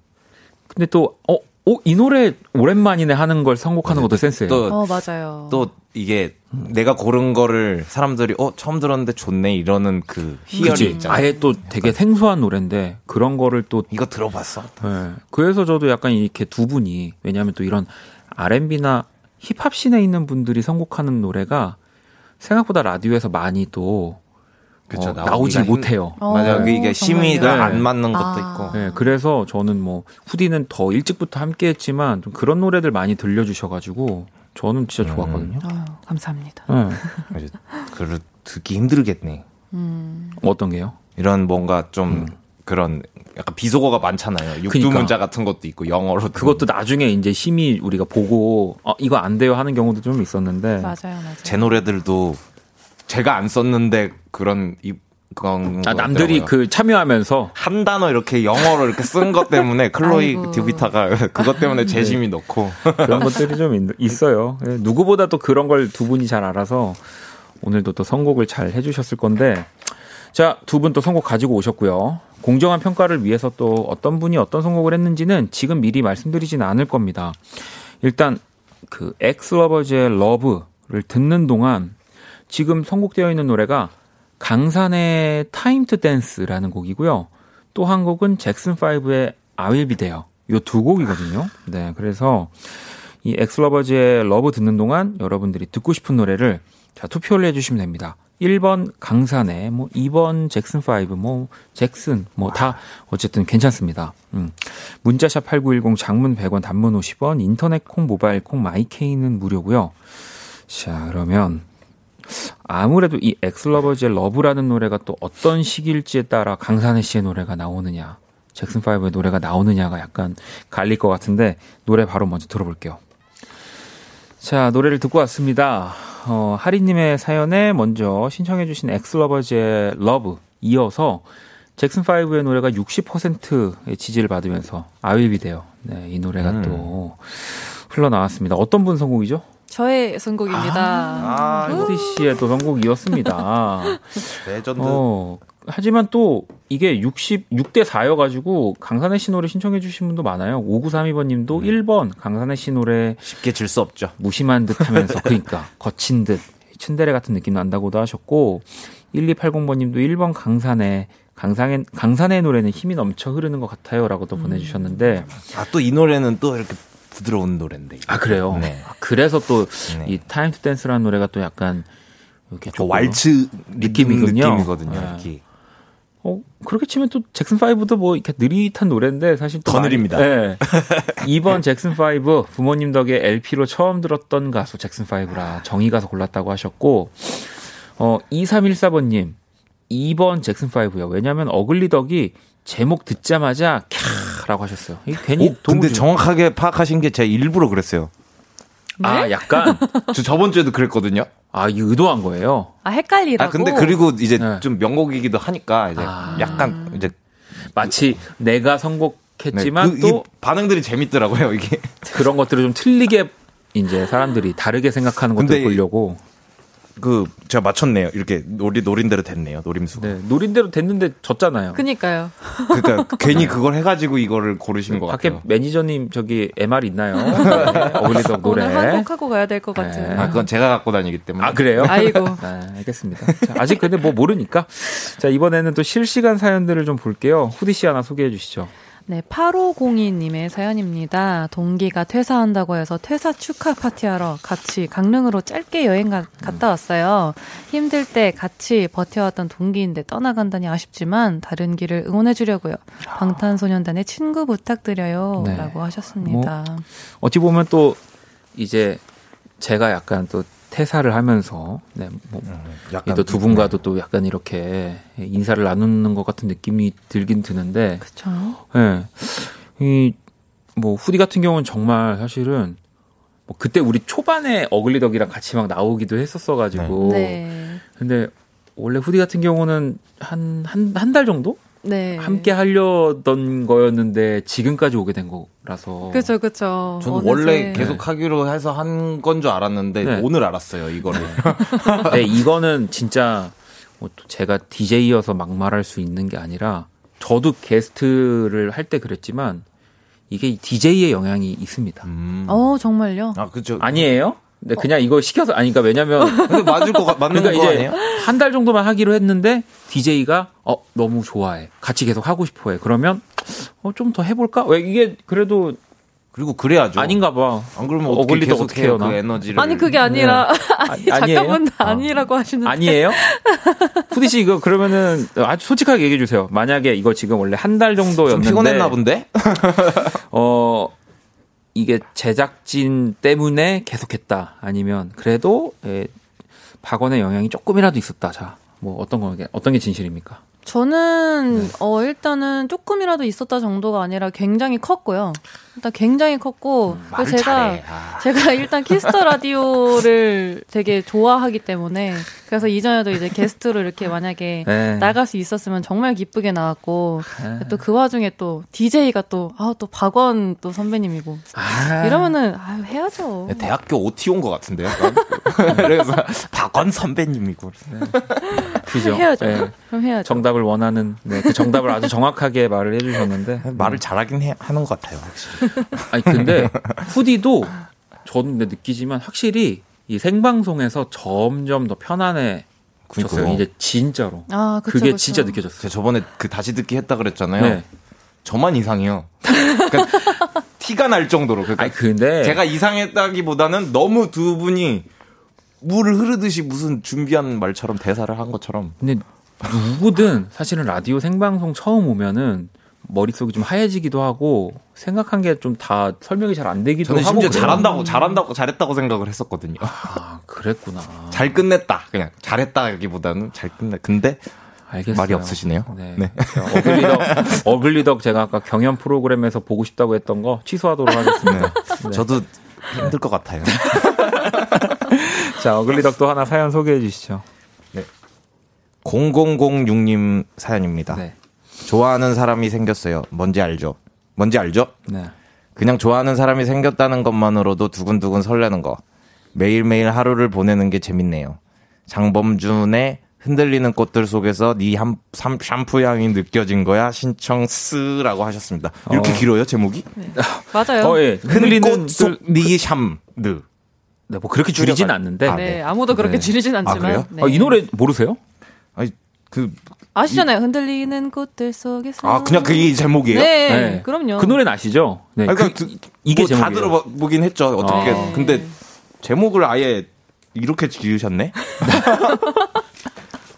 근데 또 어 어, 이 노래 오랜만이네 하는 걸 선곡하는 것도 센스예요. 또, 어, 맞아요. 또 이게 내가 고른 거를 사람들이 어 처음 들었는데 좋네 이러는 그 희열이 있잖아. 아예 또 되게 생소한 노래인데 그런 거를 또 이거 들어봤어. 네. 그래서 저도 약간 이렇게 두 분이 왜냐하면 또 이런 R&B나 힙합 씬에 있는 분들이 선곡하는 노래가 생각보다 라디오에서 많이 또 그쵸, 어, 나오지 힘... 못해요. 어, 맞아요. 이게 심의가 네. 안 맞는 것도 아. 있고. 네, 그래서 저는 뭐 후디는 더 일찍부터 함께했지만 좀 그런 노래들 많이 들려주셔가지고 저는 진짜 음. 좋았거든요. 어, 감사합니다. 네. 그걸 듣기 힘들겠네. 음. 어떤 게요? 이런 뭔가 좀 음. 그런 약간 비속어가 많잖아요. 육두문자 그러니까. 같은 것도 있고 영어로 그것도 나중에 이제 심의 우리가 보고 어, 이거 안 돼요 하는 경우도 좀 있었는데 맞아요, 맞아요. 제 노래들도 제가 안 썼는데 그런 이 그건 아, 남들이 그 참여하면서 한 단어 이렇게 영어로 이렇게 쓴 것 때문에 클로이 듀비타가 그것 때문에 재심이 네. 넣고 그런 것들이 좀 있, 어요 예, 누구보다 도 그런 걸 두 분이 잘 알아서 오늘도 또 선곡을 잘 해주셨을 건데 자 두 분 또 선곡 가지고 오셨고요. 공정한 평가를 위해서 또 어떤 분이 어떤 선곡을 했는지는 지금 미리 말씀드리지는 않을 겁니다. 일단 그 X Lovers의 Love를 듣는 동안 지금 선곡되어 있는 노래가 강산에 Time to Dance라는 곡이고요. 또 한 곡은 잭슨 5의 I'll Be There요. 요 두 곡이거든요. 네, 그래서 이 X Lovers의 Love 듣는 동안 여러분들이 듣고 싶은 노래를 자, 투표를 해 주시면 됩니다. 1번 강산에, 뭐 2번 잭슨 5, 뭐 잭슨, 뭐 다 어쨌든 괜찮습니다. 음. 문자샵 8910 장문 100원, 단문 50원, 인터넷 콩, 모바일 콩, 마이케이는 무료고요. 자, 그러면 아무래도 이 X Lovers의 Love라는 노래가 또 어떤 시기일지에 따라 강산에 씨의 노래가 나오느냐, 잭슨 5의 노래가 나오느냐가 약간 갈릴 것 같은데 노래 바로 먼저 들어볼게요. 자, 노래를 듣고 왔습니다. 어, 하리님의 사연에 먼저 신청해주신 X Lovers의 Love 이어서 잭슨5의 노래가 60%의 지지를 받으면서 I'll Be There요. 네, 이 노래가 음. 또 흘러나왔습니다. 어떤 분 선곡이죠? 저의 선곡입니다. 아, 후디 씨의 또 선곡이었습니다. 레전드. 어, 하지만 또 이게 66대 4여가지고 강산에 씨 노래 신청해주신 분도 많아요. 5932번 님도 음. 1번 강산에 씨 노래. 쉽게 질 수 없죠. 무심한 듯 하면서, 그러니까, 거친 듯, 츤데레 같은 느낌 난다고도 하셨고, 1280번 님도 1번 강산에 강산에, 강산에 노래는 힘이 넘쳐 흐르는 것 같아요. 라고도 음. 보내주셨는데. 아, 또 이 노래는 또 이렇게 부드러운 노래인데. 아, 그래요? 네. 그래서 또 이 Time to Dance라는 노래가 또 약간 이렇게 좀 왈츠 느낌이군요. 느낌이거든요. 네. 어, 그렇게 치면 또 잭슨 5도 뭐 이렇게 느릿한 노래인데 사실 더 느립니다. 네. 2번 잭슨 5 부모님 덕에 LP로 처음 들었던 가수 잭슨 5라 정이 가서 골랐다고 하셨고 어 2314번 님 2번 잭슨 5요. 왜냐면 어글리 덕이 제목 듣자마자 캬라고 하셨어요. 이게 괜히 오, 근데 정확하게 파악하신 게 제가 일부러 그랬어요. 아, 네? 약간 저 저번 주에도 그랬거든요. 아, 이 의도한 거예요. 아, 헷갈리라고. 아, 근데 그리고 이제 네. 좀 명곡이기도 하니까 이제 아. 약간 이제 마치 내가 선곡했지만 네, 그, 또 반응들이 재밌더라고요, 이게. 그런 것들을 좀 틀리게 이제 사람들이 다르게 생각하는 것들 보려고. 그 제가 맞췄네요. 이렇게 노리 노린대로 됐네요. 노림수가. 네, 노린대로 됐는데 졌잖아요. 그니까요. 그러니까 괜히 그걸 해가지고 이거를 고르신 것 밖에 같아요. 매니저님 저기 MR 있나요? 네, 어울리던 노래. 한곡 하고 가야 될 것 같은. 네. 아 그건 제가 갖고 다니기 때문에. 아 그래요? 아이고. 네, 알겠습니다. 자, 아직 근데 뭐 모르니까. 자 이번에는 또 실시간 사연들을 좀 볼게요. 후디 씨 하나 소개해 주시죠. 네, 8502님의 사연입니다. 동기가 퇴사한다고 해서 퇴사 축하 파티하러 같이 강릉으로 짧게 여행 가, 갔다 왔어요. 힘들 때 같이 버텨왔던 동기인데 떠나간다니 아쉽지만 다른 길을 응원해주려고요. 방탄소년단의 친구 부탁드려요. 네. 라고 하셨습니다. 뭐, 어찌 보면 또 이제 제가 약간 또 퇴사를 하면서 네, 뭐 음, 또두 분과도 또 약간 이렇게 인사를 나누는 것 같은 느낌이 들긴 드는데 그렇죠. 네. 이뭐 후디 같은 경우는 정말 사실은 뭐 그때 우리 초반에 어글리덕이랑 같이 막 나오기도 했었어 가지고 네. 근데 원래 후디 같은 경우는 한 한 한 달 정도 네. 함께 하려던 거였는데 지금까지 오게 된 거 라서. 그렇죠, 그렇죠. 저는 원래 계속 하기로 해서 한 건 줄 알았는데 네. 오늘 알았어요 이거를. 네, 이거는 진짜 뭐 제가 DJ여서 막말할 수 있는 게 아니라 저도 게스트를 할 때 그랬지만 이게 DJ의 영향이 있습니다. 음. 어, 정말요? 아, 그죠. 아니에요? 근데 그냥 이거 시켜서 아니 그러니까 왜냐면 근데 맞을 거 맞는 그러니까 거 이제 아니에요? 한 달 정도만 하기로 했는데 DJ가 어 너무 좋아해. 같이 계속 하고 싶어해. 그러면 어 좀 더 해볼까? 왜 이게 그래도 그리고 그래야죠. 아닌가 봐. 안 그러면 어떻게 어글리도 계속 어떻게 해요, 해요, 나? 그 에너지를. 아니, 그게 아니라, 아니, 아니에요? 잠깐만, 아니라고 하시는데. 아니에요? 푸디 씨 이거 그러면은 아주 솔직하게 얘기해 주세요. 만약에 이거 지금 원래 한달좀 정도였는데 피곤했나 본데? 어 이게 제작진 때문에 계속했다. 아니면 그래도 예, 박원의 영향이 조금이라도 있었다. 자, 뭐 어떤 거 어떤 게 진실입니까? 저는 어 일단은 조금이라도 있었다 정도가 아니라 굉장히 컸고요. 일단 굉장히 컸고 음, 제가. 아. 제가 일단 Kiss the Radio를 되게 좋아하기 때문에 그래서 이전에도 이제 게스트로 이렇게 만약에 네. 나갈 수 있었으면 정말 기쁘게 나왔고 네. 또 그 와중에 또 DJ가 또 아 또 박원 또 선배님이고 아. 이러면은 아 해야죠. 네, 대학교 OT 온 것 같은데요. 약간. 그래서 박원 선배님이고. 그죠? 해야죠. 예. 그럼 해야죠. 정답을 원하는 네, 그 정답을 아주 정확하게 말을 해주셨는데 말을 잘하긴 해, 하는 것 같아요. 확실히. 아니 근데 후디도 저는 근데 느끼지만 확실히 이 생방송에서 점점 더 편안해졌어요. 그러니까요. 이제 진짜로. 아 그쵸, 그게 그쵸. 진짜 느껴졌어요. 제가 저번에 그 다시 듣기 했다 그랬잖아요. 네. 저만 이상해요. 그러니까 티가 날 정도로. 그러니까 아니 근데 제가 이상했다기보다는 너무 두 분이 물을 흐르듯이 무슨 준비한 말처럼 대사를 한 것처럼. 근데 누구든 사실은 라디오 생방송 처음 오면은 머릿속이 좀 하얘지기도 하고 생각한 게 좀 다 설명이 잘 안 되기도 저는 하고 심지어 그래요. 잘한다고 잘한다고 잘했다고 생각을 했었거든요. 아 그랬구나. 잘 끝냈다. 그냥 잘했다기보다는 잘 끝내. 근데 알겠어요. 말이 없으시네요. 네. 네. 어글리덕, 어글리덕 제가 아까 경연 프로그램에서 보고 싶다고 했던 거 취소하도록 하겠습니다. 네. 저도 힘들 것 같아요. 자, 어글리덕도 하나 사연 소개해 주시죠. 0006님 사연입니다. 네. 좋아하는 사람이 생겼어요. 뭔지 알죠? 뭔지 알죠? 네. 그냥 좋아하는 사람이 생겼다는 것만으로도 두근두근 설레는 거. 매일매일 하루를 보내는 게 재밌네요. 장범준의 흔들리는 꽃들 속에서 네 샴푸 향이 느껴진 거야 신청 쓰라고 하셨습니다. 이렇게 어. 길어요 제목이? 맞아요. 어, 예. 흔들리는 흔꽃 속네 샴. 느. 네, 뭐 그렇게 줄이진 않는데. 아, 네, 네. 아무도 그렇게 네. 줄이진 않지만. 그래요? 네. 아, 이 노래 모르세요? 아니 그 아시잖아요. 흔들리는 꽃들 속에서. 아, 그냥 그게 제목이에요? 네, 그럼요. 그 노래는 아시죠? 네. 아니, 그, 그러니까 이게 뭐다 제목이에요. 들어보긴 했죠. 어떻게. 아. 근데 제목을 아예 이렇게 지으셨네?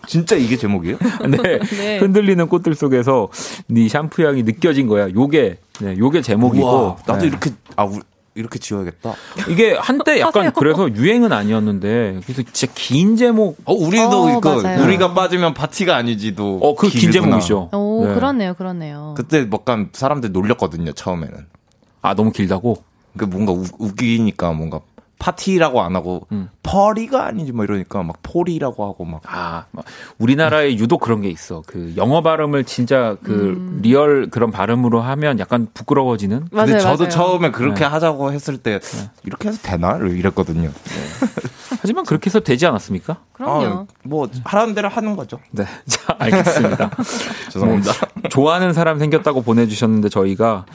진짜 이게 제목이에요? 네. 네. 흔들리는 꽃들 속에서 네 샴푸 향이 느껴진 거야. 요게 네, 요게 제목이고. 우와, 나도 네. 이렇게 아 우- 이렇게 지어야겠다. 이게 한때 약간 그래서 유행은 아니었는데 그래서 진짜 긴 제목 어 우리도 어, 이거 맞아요. 우리가 빠지면 파티가 아니지도. 어 그 긴. 제목이죠. 오, 네. 그렇네요, 그렇네요. 그때 약간 사람들 놀렸거든요 처음에는. 아 너무 길다고? 그 뭔가 우, 웃기니까 뭔가 파티라고 안 하고 음. party가 아니지 뭐 이러니까 막 party라고 하고 막. 아, 막 우리나라에 유독 그런 게 있어. 그 영어 발음을 진짜 그 음. real 그런 발음으로 하면 약간 부끄러워지는. 맞아요, 근데 저도 맞아요. 처음에 그렇게 네. 하자고 했을 때 이렇게 해서 되나 이랬거든요. 하지만 그렇게 해서 되지 않았습니까? 그럼요. 아, 뭐 하라는 대로 하는 거죠. 네. 자, 알겠습니다. 죄송합니다. 뭐, 좋아하는 사람 생겼다고 보내주셨는데 저희가 그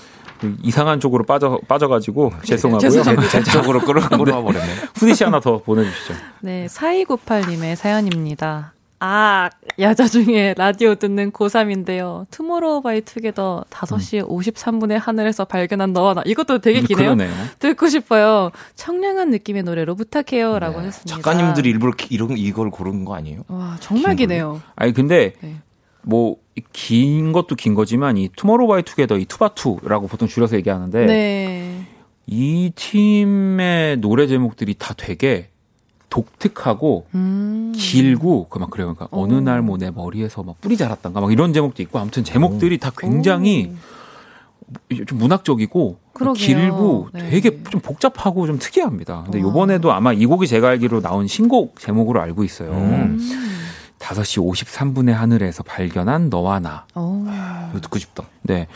이상한 쪽으로 빠져 빠져가지고 죄송하고요. 죄송합니다. 제 쪽으로 끌어 끌어와 버렸네. 후디 씨 하나 더 보내주시죠. 네, 4298님의 사연입니다. 아, 야자 중에 라디오 듣는 고3인데요. Tomorrow X Together 5시 53분에 하늘에서 발견한 너와 나. 이것도 되게 기네요. 음. 그러네요. 듣고 싶어요. 청량한 느낌의 노래로 부탁해요. 라고 네. 하셨습니다. 작가님들이 일부러 기- 이런 이걸 고른 거 아니에요? 와, 정말 길긴 기네요. 아니 근데 네. 뭐 긴 것도 긴 거지만 이 투모로우 바이 투게더 이 투바투라고 보통 줄여서 얘기하는데 네. 이 팀의 노래 제목들이 다 되게 독특하고 음. 길고 그막 그래요. 그러니까 어느 오. 날뭐 내 머리에서 막 뿔이 자랐단가 막 이런 제목도 있고 아무튼 제목들이 다 굉장히 좀 문학적이고 그러게요. 길고 네. 되게 좀 복잡하고 좀 특이합니다. 근데 와. 요번에도 아마 이 곡이 제가 알기로 나온 신곡 제목으로 알고 있어요. 음. 5시 53분의 하늘에서 발견한 너와 나. 오. 이거 듣고 싶다. 네.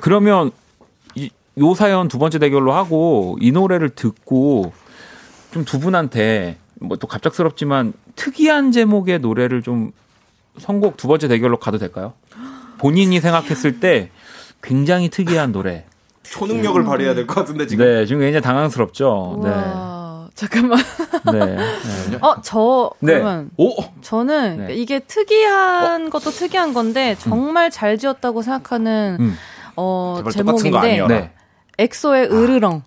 그러면 이, 요 사연 두 번째 대결로 하고 이 노래를 듣고 좀 두 분한테 뭐 또 갑작스럽지만 특이한 제목의 노래를 좀 선곡 두 번째 대결로 가도 될까요? 본인이 생각했을 때 굉장히 특이한 노래. 초능력을 음. 발휘해야 될 것 같은데 지금. 네, 지금 굉장히 당황스럽죠. 네. 잠깐만. 네. 네. 어, 저 네. 그러면 오. 저는 네. 이게 특이한 어? 것도 특이한 건데 정말 음. 잘 지었다고 생각하는 음. 어 제목인데 네. 엑소의 으르렁.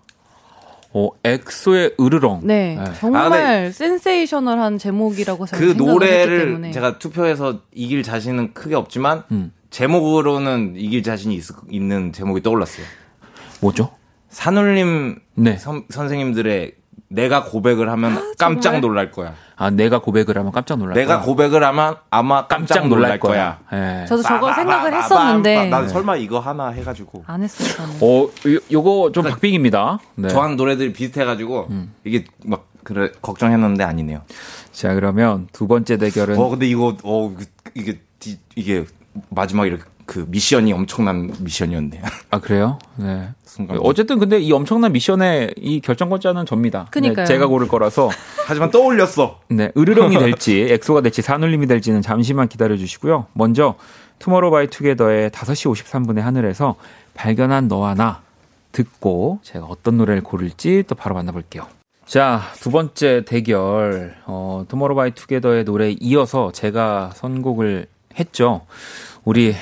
어, 엑소의 으르렁. 네, 네. 정말 아, 센세이셔널한 제목이라고 그 노래를 제가 투표해서 이길 자신은 크게 없지만 음. 제목으로는 이길 자신이 있, 있는 제목이 떠올랐어요. 뭐죠? 산울림 네. 선, 선생님들의 내가 고백을 하면 아, 깜짝 놀랄 거야. 아, 내가 고백을 하면 깜짝 놀랄 내가 거야. 내가 고백을 하면 아마 깜짝, 깜짝 놀랄, 놀랄 거야. 거야. 네. 저도 저거 생각을 했었는데. 난 설마 이거 하나 해가지고. 안 했어요, 저는. 어, 요, 요거 좀 그러니까 박빙입니다. 네. 저한 노래들이 비슷해가지고, 음. 이게 막, 그래, 걱정했는데 아니네요. 자, 그러면 두 번째 대결은. 어, 근데 이거, 어, 이게, 이게, 마지막에 이렇게 그 미션이 엄청난 미션이었네요. 아 그래요? 네. 순간. 어쨌든 근데 이 엄청난 미션의 이 결정권자는 접니다. 그니까요. 네, 제가 고를 거라서. 하지만 떠올렸어. 네, 으르렁이 될지 엑소가 될지 산울림이 될지는 잠시만 기다려 주시고요. 먼저 투모로우바이투게더의 5시 53분의 하늘에서 발견한 너와 나 듣고 제가 어떤 노래를 고를지 또 바로 만나볼게요. 자, 두 번째 대결. 어, 투모로우바이투게더의 노래에 이어서 제가 선곡을 했죠. 우리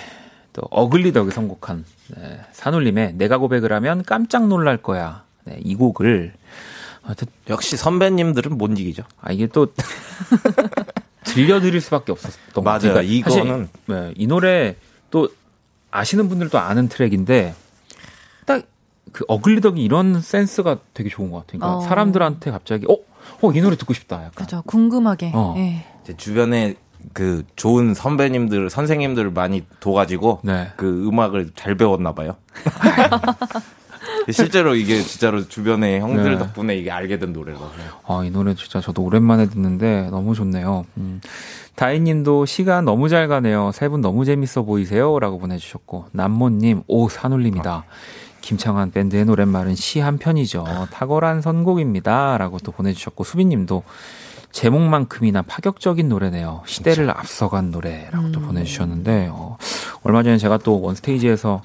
또 어글리덕이 선곡한 네, 산울림의 내가 고백을 하면 깜짝 놀랄 거야. 네, 이 곡을 역시 선배님들은 못 이기죠. 아 이게 또 들려드릴 수밖에 없었던 맞아요. 그러니까 이거는 네, 이 노래 또 아시는 분들도 아는 트랙인데 딱 그 어글리덕이 이런 센스가 되게 좋은 것 같아요. 그러니까 어. 사람들한테 갑자기 어, 어, 이 노래 듣고 싶다. 약간. 그죠. 궁금하게. 어. 네. 제 주변에 그 좋은 선배님들, 선생님들을 많이 둬가지고 네. 그 음악을 잘 배웠나 봐요. 실제로 이게 진짜로 주변의 형들 네. 덕분에 이게 알게 된 노래라서. 아, 이 노래 진짜 저도 오랜만에 듣는데 너무 좋네요. 음. 다이님도 시간 너무 잘 가네요. 세 분 너무 재밌어 보이세요. 라고 보내주셨고, 남모 님, 오, 산울림이다. 김창완 밴드의 노랫말은 시 한 편이죠. 탁월한 선곡입니다. 라고 또 보내주셨고, 수빈 님도 제목만큼이나 파격적인 노래네요. 시대를 그렇죠. 앞서간 노래라고 음. 또 보내주셨는데 어, 얼마 전에 제가 또 원스테이지에서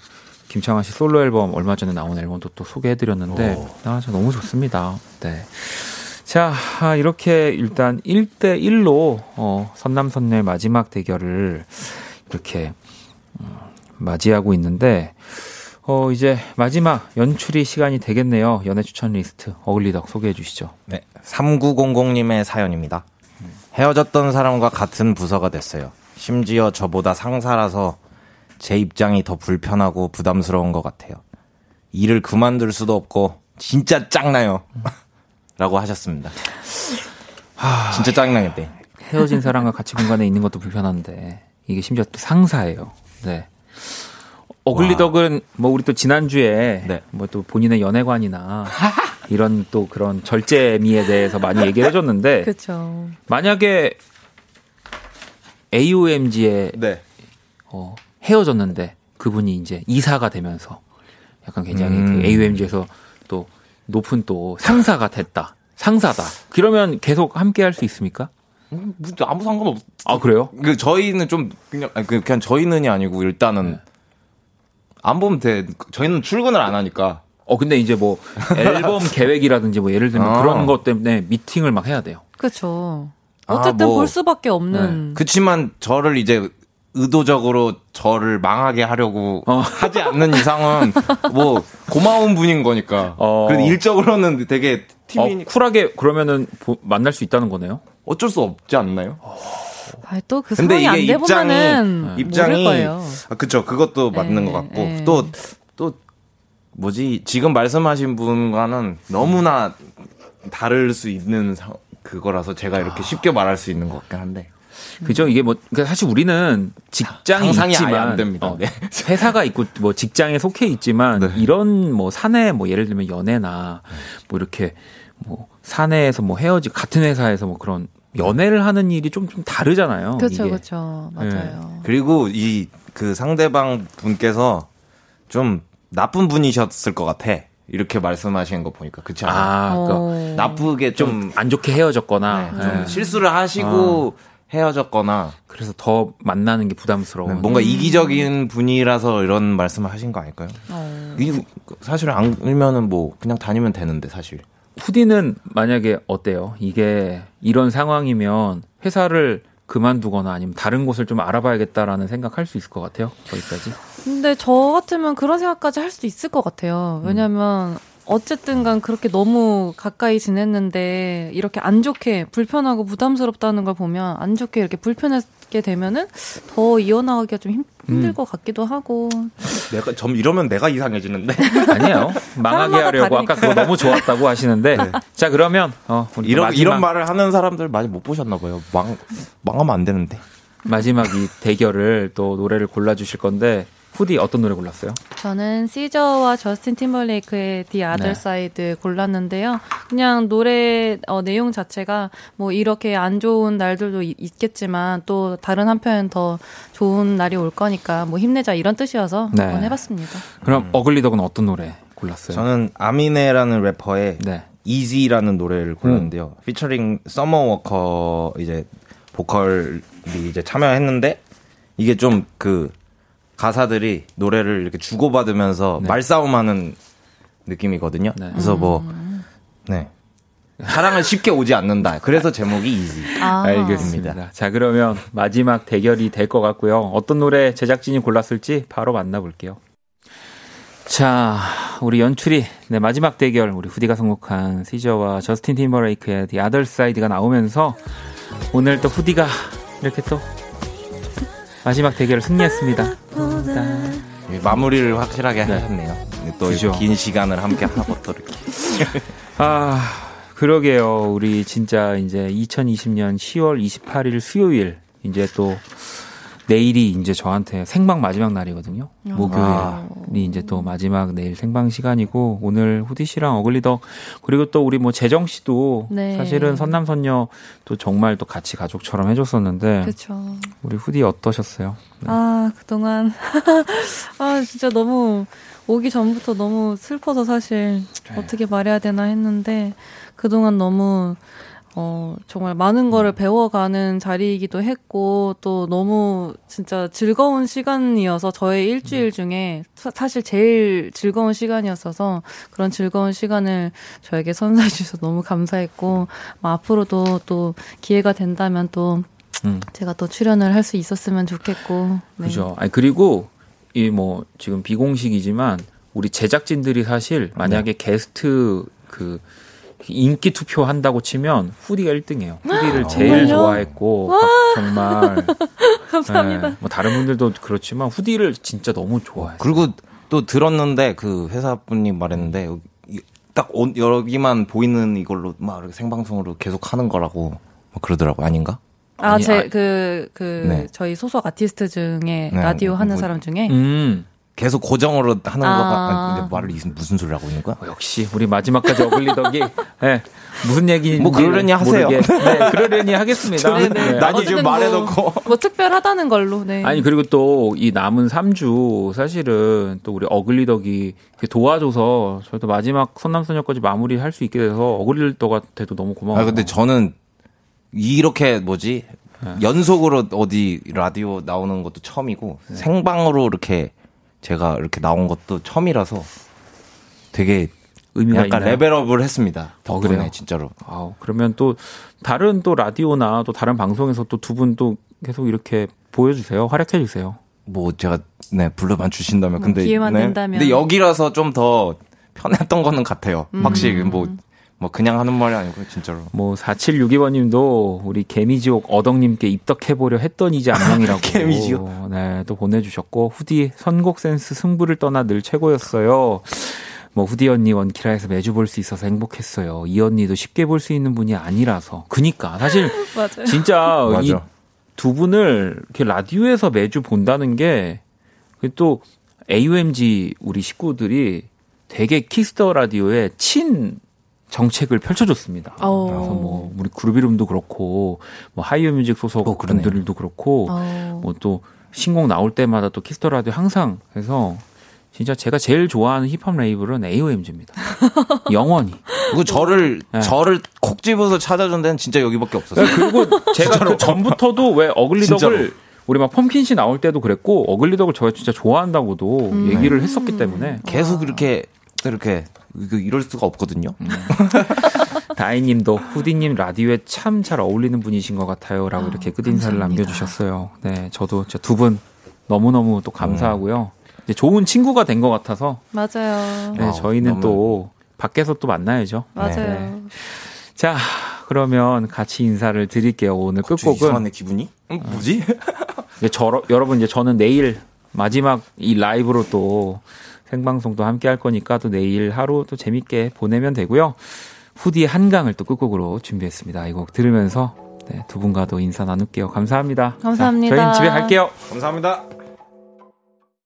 김창완 씨 솔로 앨범 얼마 전에 나온 앨범도 또 소개해드렸는데 아, 저 너무 좋습니다. 네. 자, 아, 이렇게 일단 1대 1로 어, 선남선녀의 마지막 대결을 이렇게 음, 맞이하고 있는데 어, 이제 마지막 연출이 시간이 되겠네요. 연애 추천 리스트 어울리덕 소개해 주시죠. 네. 3900님의 사연입니다. 헤어졌던 사람과 같은 부서가 됐어요. 심지어 저보다 상사라서 제 입장이 더 불편하고 부담스러운 것 같아요. 일을 그만둘 수도 없고 진짜 짱나요. 라고 하셨습니다. 진짜 짱나겠대. 헤어진 사람과 같이 공간에 있는 것도 불편한데 이게 심지어 또 상사예요. 네. 어글리덕은 뭐 우리 또 지난주에 네. 뭐또 본인의 연애관이나 이런 또 그런 절제미에 대해서 많이 얘기를 해줬는데 그쵸. 만약에 AOMG에 네. 어, 헤어졌는데 그분이 이제 이사가 되면서 약간 굉장히 음. 그 AOMG에서 또 높은 또 상사가 됐다. 상사다. 그러면 계속 함께 할 수 있습니까? 음, 아무 상관없. 아 그래요? 그 저희는 좀 그냥 그 그냥 저희는이 아니고 일단은 네. 안 보면 돼. 저희는 출근을 안 하니까. 어 근데 이제 뭐 앨범 계획이라든지 뭐 예를 들면 아. 그런 것 때문에 미팅을 막 해야 돼요. 그렇죠. 어쨌든 아, 뭐, 볼 수밖에 없는. 네. 그렇지만 저를 이제 의도적으로 저를 망하게 하려고 어. 하지 않는 이상은 뭐 고마운 분인 거니까. 어. 그래도 일적으로는 되게 팀이 어, 쿨하게 그러면은 보, 만날 수 있다는 거네요. 어쩔 수 없지 않나요? 아, 또그 상황이 안 돼보면은 입장이 거예요. 아, 그쵸 그것도 맞는 네, 것 같고 네. 또또 또 뭐지 지금 말씀하신 분과는 너무나 다를 수 있는 사, 그거라서 제가 이렇게 아. 쉽게 말할 수 있는 것 같긴 한데. 그죠 이게 뭐 그러니까 사실 우리는 직장이 있지만 어, 네. 회사가 있고 뭐 직장에 속해 있지만 네. 이런 뭐 사내 뭐 예를 들면 연애나 뭐 이렇게 뭐 사내에서 뭐 헤어지 같은 회사에서 뭐 그런 연애를 하는 일이 좀, 좀 다르잖아요. 그렇죠, 그렇죠. 맞아요. 네. 그리고 이 그 상대방 분께서 좀 나쁜 분이셨을 것 같아. 이렇게 말씀하시는 거 보니까 그렇지 않아요? 아, 그러니까 나쁘게 좀 안 좋게 헤어졌거나 네, 좀 네. 실수를 하시고 아. 헤어졌거나 그래서 더 만나는 게 부담스러워. 네, 뭔가 음. 이기적인 분이라서 이런 말씀을 하신 거 아닐까요? 어. 이 사실 안 울면은 뭐 그냥 다니면 되는데 사실. 후디는 만약에 어때요? 이게 이런 상황이면 회사를 그만두거나 아니면 다른 곳을 좀 알아봐야겠다라는 생각할 수 있을 것 같아요. 거기까지. 근데 저 같으면 그런 생각까지 할 수도 있을 것 같아요. 왜냐면 음. 어쨌든 간 그렇게 너무 가까이 지냈는데 이렇게 안 좋게 불편하고 부담스럽다는 걸 보면 안 좋게 이렇게 불편하게 되면은 더 이어나가기가 좀 힘, 힘들 음. 것 같기도 하고. 내가 점 이러면 내가 이상해지는데. 아니에요. 망하게 하려고 다르니까. 아까 그거 너무 좋았다고 하시는데. 네. 자 그러면 어, 이런 마지막... 이런 말을 하는 사람들 많이 못 보셨나 봐요. 망 망하면 안 되는데. 마지막 이 대결을 또 노래를 골라 주실 건데 후디 어떤 노래 골랐어요? 저는 시저와 저스틴 팀벌레이크의 The Other 네. Side 골랐는데요. 그냥 노래 어, 내용 자체가 뭐 이렇게 안 좋은 날들도 있겠지만 또 다른 한편 더 좋은 날이 올 거니까 뭐 힘내자 이런 뜻이어서 네. 한번 해봤습니다. 그럼 음. 어글리덕은 어떤 노래 골랐어요? 저는 아미네라는 래퍼의 네. Easy라는 노래를 골랐는데요. 음. 피처링 서머워커 이제 보컬이 이제 참여했는데 이게 좀그 가사들이 노래를 이렇게 주고받으면서 네. 말싸움하는 느낌이거든요. 네. 그래서 뭐, 음. 네. 사랑은 쉽게 오지 않는다. 그래서 제목이 이지. 아. 알겠습니다. 자, 그러면 마지막 대결이 될 것 같고요. 어떤 노래 제작진이 골랐을지 바로 만나볼게요. 자, 우리 연출이 네, 마지막 대결 우리 후디가 선곡한 시저와 저스틴 팀버레이크의 The Other Side가 나오면서 오늘 또 후디가 이렇게 또 마지막 대결을 승리했습니다. 예, 마무리를 확실하게 네. 하셨네요. 또 긴 시간을 함께 하고 또 이렇게. 아, 그러게요. 우리 진짜 이제 2020년 10월 28일 수요일 이제 또 내일이 이제 저한테 생방 마지막 날이거든요. 아. 목요일이 아. 이제 또 마지막 내일 생방 시간이고 오늘 후디 씨랑 어글리덕 그리고 또 우리 뭐 재정 씨도 네. 사실은 선남 선녀 또 정말 또 같이 가족처럼 해줬었는데 그쵸. 우리 후디 어떠셨어요? 네. 아 그동안 아 진짜 너무 오기 전부터 너무 슬퍼서 사실 네. 어떻게 말해야 되나 했는데 그동안 너무 어, 정말 많은 거를 음. 배워가는 자리이기도 했고, 또 너무 진짜 즐거운 시간이어서 저의 일주일 음. 중에 사, 실 제일 즐거운 시간이었어서 그런 즐거운 시간을 저에게 선사해 주셔서 너무 감사했고, 뭐 앞으로도 또 기회가 된다면 또 음. 제가 또 출연을 할 수 있었으면 좋겠고. 네. 그죠. 아니, 그리고 이 뭐 지금 비공식이지만 우리 제작진들이 사실 만약에 네. 게스트 그 인기 투표 한다고 치면 후디가 1등이에요. 후디를 제일 좋아했고 정말 감사합니다. 네, 뭐 다른 분들도 그렇지만 후디를 진짜 너무 좋아해요. 그리고 또 들었는데 그 회사 분이 말했는데 딱 여기만 보이는 이걸로 막 이렇게 생방송으로 계속 하는 거라고 뭐 그러더라고 아닌가? 아, 제, 그, 그, 네. 저희 소속 아티스트 중에, 네, 라디오 하는 뭐, 사람 중에, 음. 계속 고정으로 하는 아. 거가 아니, 말을 무슨 소리를 하고 있는 거야? 어, 역시 우리 마지막까지 어글리덕이 네, 무슨 얘기인지 뭐 그러려니 하세요. 네, 그러려니 하겠습니다. 네, 네. 난이 지금 말해놓고 뭐, 뭐, 특별하다는 걸로. 네. 아니 그리고 또 이 남은 3주 사실은 또 우리 어글리덕이 도와줘서 저희도 마지막 선남선녀까지 마무리할 수 있게 돼서 어글리덕한테도 너무 고마워요. 아 근데 저는 이렇게 뭐지 네. 연속으로 어디 라디오 나오는 것도 처음이고 네. 생방으로 이렇게 제가 이렇게 나온 것도 처음이라서 되게 의미가 약간 있나요? 레벨업을 했습니다. 덕분에 어, 진짜로. 아, 그러면 또 다른 또 라디오나 또 다른 방송에서 또 두 분 또 계속 이렇게 보여주세요. 활약해 주세요. 뭐 제가 네 불러만 주신다면 뭐 근데 기회만 네. 된다면. 근데 여기라서 좀 더 편했던 거는 같아요. 음. 확실히 뭐 뭐 그냥 하는 말이 아니고 진짜로. 뭐 4762번님도 우리 개미지옥 어덕님께 입덕해보려 했더니지 안녕이라고. 개미지옥. 네, 또 보내주셨고 후디 선곡 센스 승부를 떠나 늘 최고였어요. 뭐 후디 언니 원키라에서 매주 볼 수 있어서 행복했어요. 이 언니도 쉽게 볼 수 있는 분이 아니라서. 그니까 사실 진짜 이 두 분을 이렇게 라디오에서 매주 본다는 게 또 AOMG 우리 식구들이 되게 키스터 라디오의 친 정책을 펼쳐줬습니다. 오. 어. 그래서 뭐 우리 그룹 이름도 그렇고 뭐 하이어뮤직 소속 어, 분들도 그렇고 오. 어. 뭐또 신곡 나올 때마다 또 키스터 라디오 항상 해서 진짜 제가 제일 좋아하는 힙합 레이블은 AOMG입니다. 영원히. 그 저를 네. 저를 콕 집어서 찾아준 데는 진짜 여기밖에 없었어요. 네, 그리고 제가 그 전부터도 왜 어글리덕을 우리 막 펌킨 씨 나올 때도 그랬고 어글리덕을 저가 진짜 좋아한다고도 음. 얘기를 했었기 때문에 계속 이렇게 이렇게 이럴 수가 없거든요. 음. 다이님도 후디님 라디오에 참 잘 어울리는 분이신 것 같아요라고 이렇게 끝인사를 남겨주셨어요. 네, 저도 두 분 너무 너무 또 감사하고요. 음. 좋은 친구가 된 것 같아서. 맞아요. 네, 저희는 또 밖에서 또 만나야죠. 맞아요. 네. 자, 그러면 같이 인사를 드릴게요. 오늘 끝곡은. 이상하네, 기분이? 응, 뭐지? 이제 저, 여러분, 이제 저는 내일 마지막 이 라이브로 또 생방송도 함께 할 거니까 또 내일 하루 또 재밌게 보내면 되고요. 후디의 한강을 또 끝곡으로 준비했습니다. 이 곡 들으면서 네, 두 분과도 인사 나눌게요. 감사합니다. 감사합니다. 자, 저희는 집에 갈게요. 감사합니다.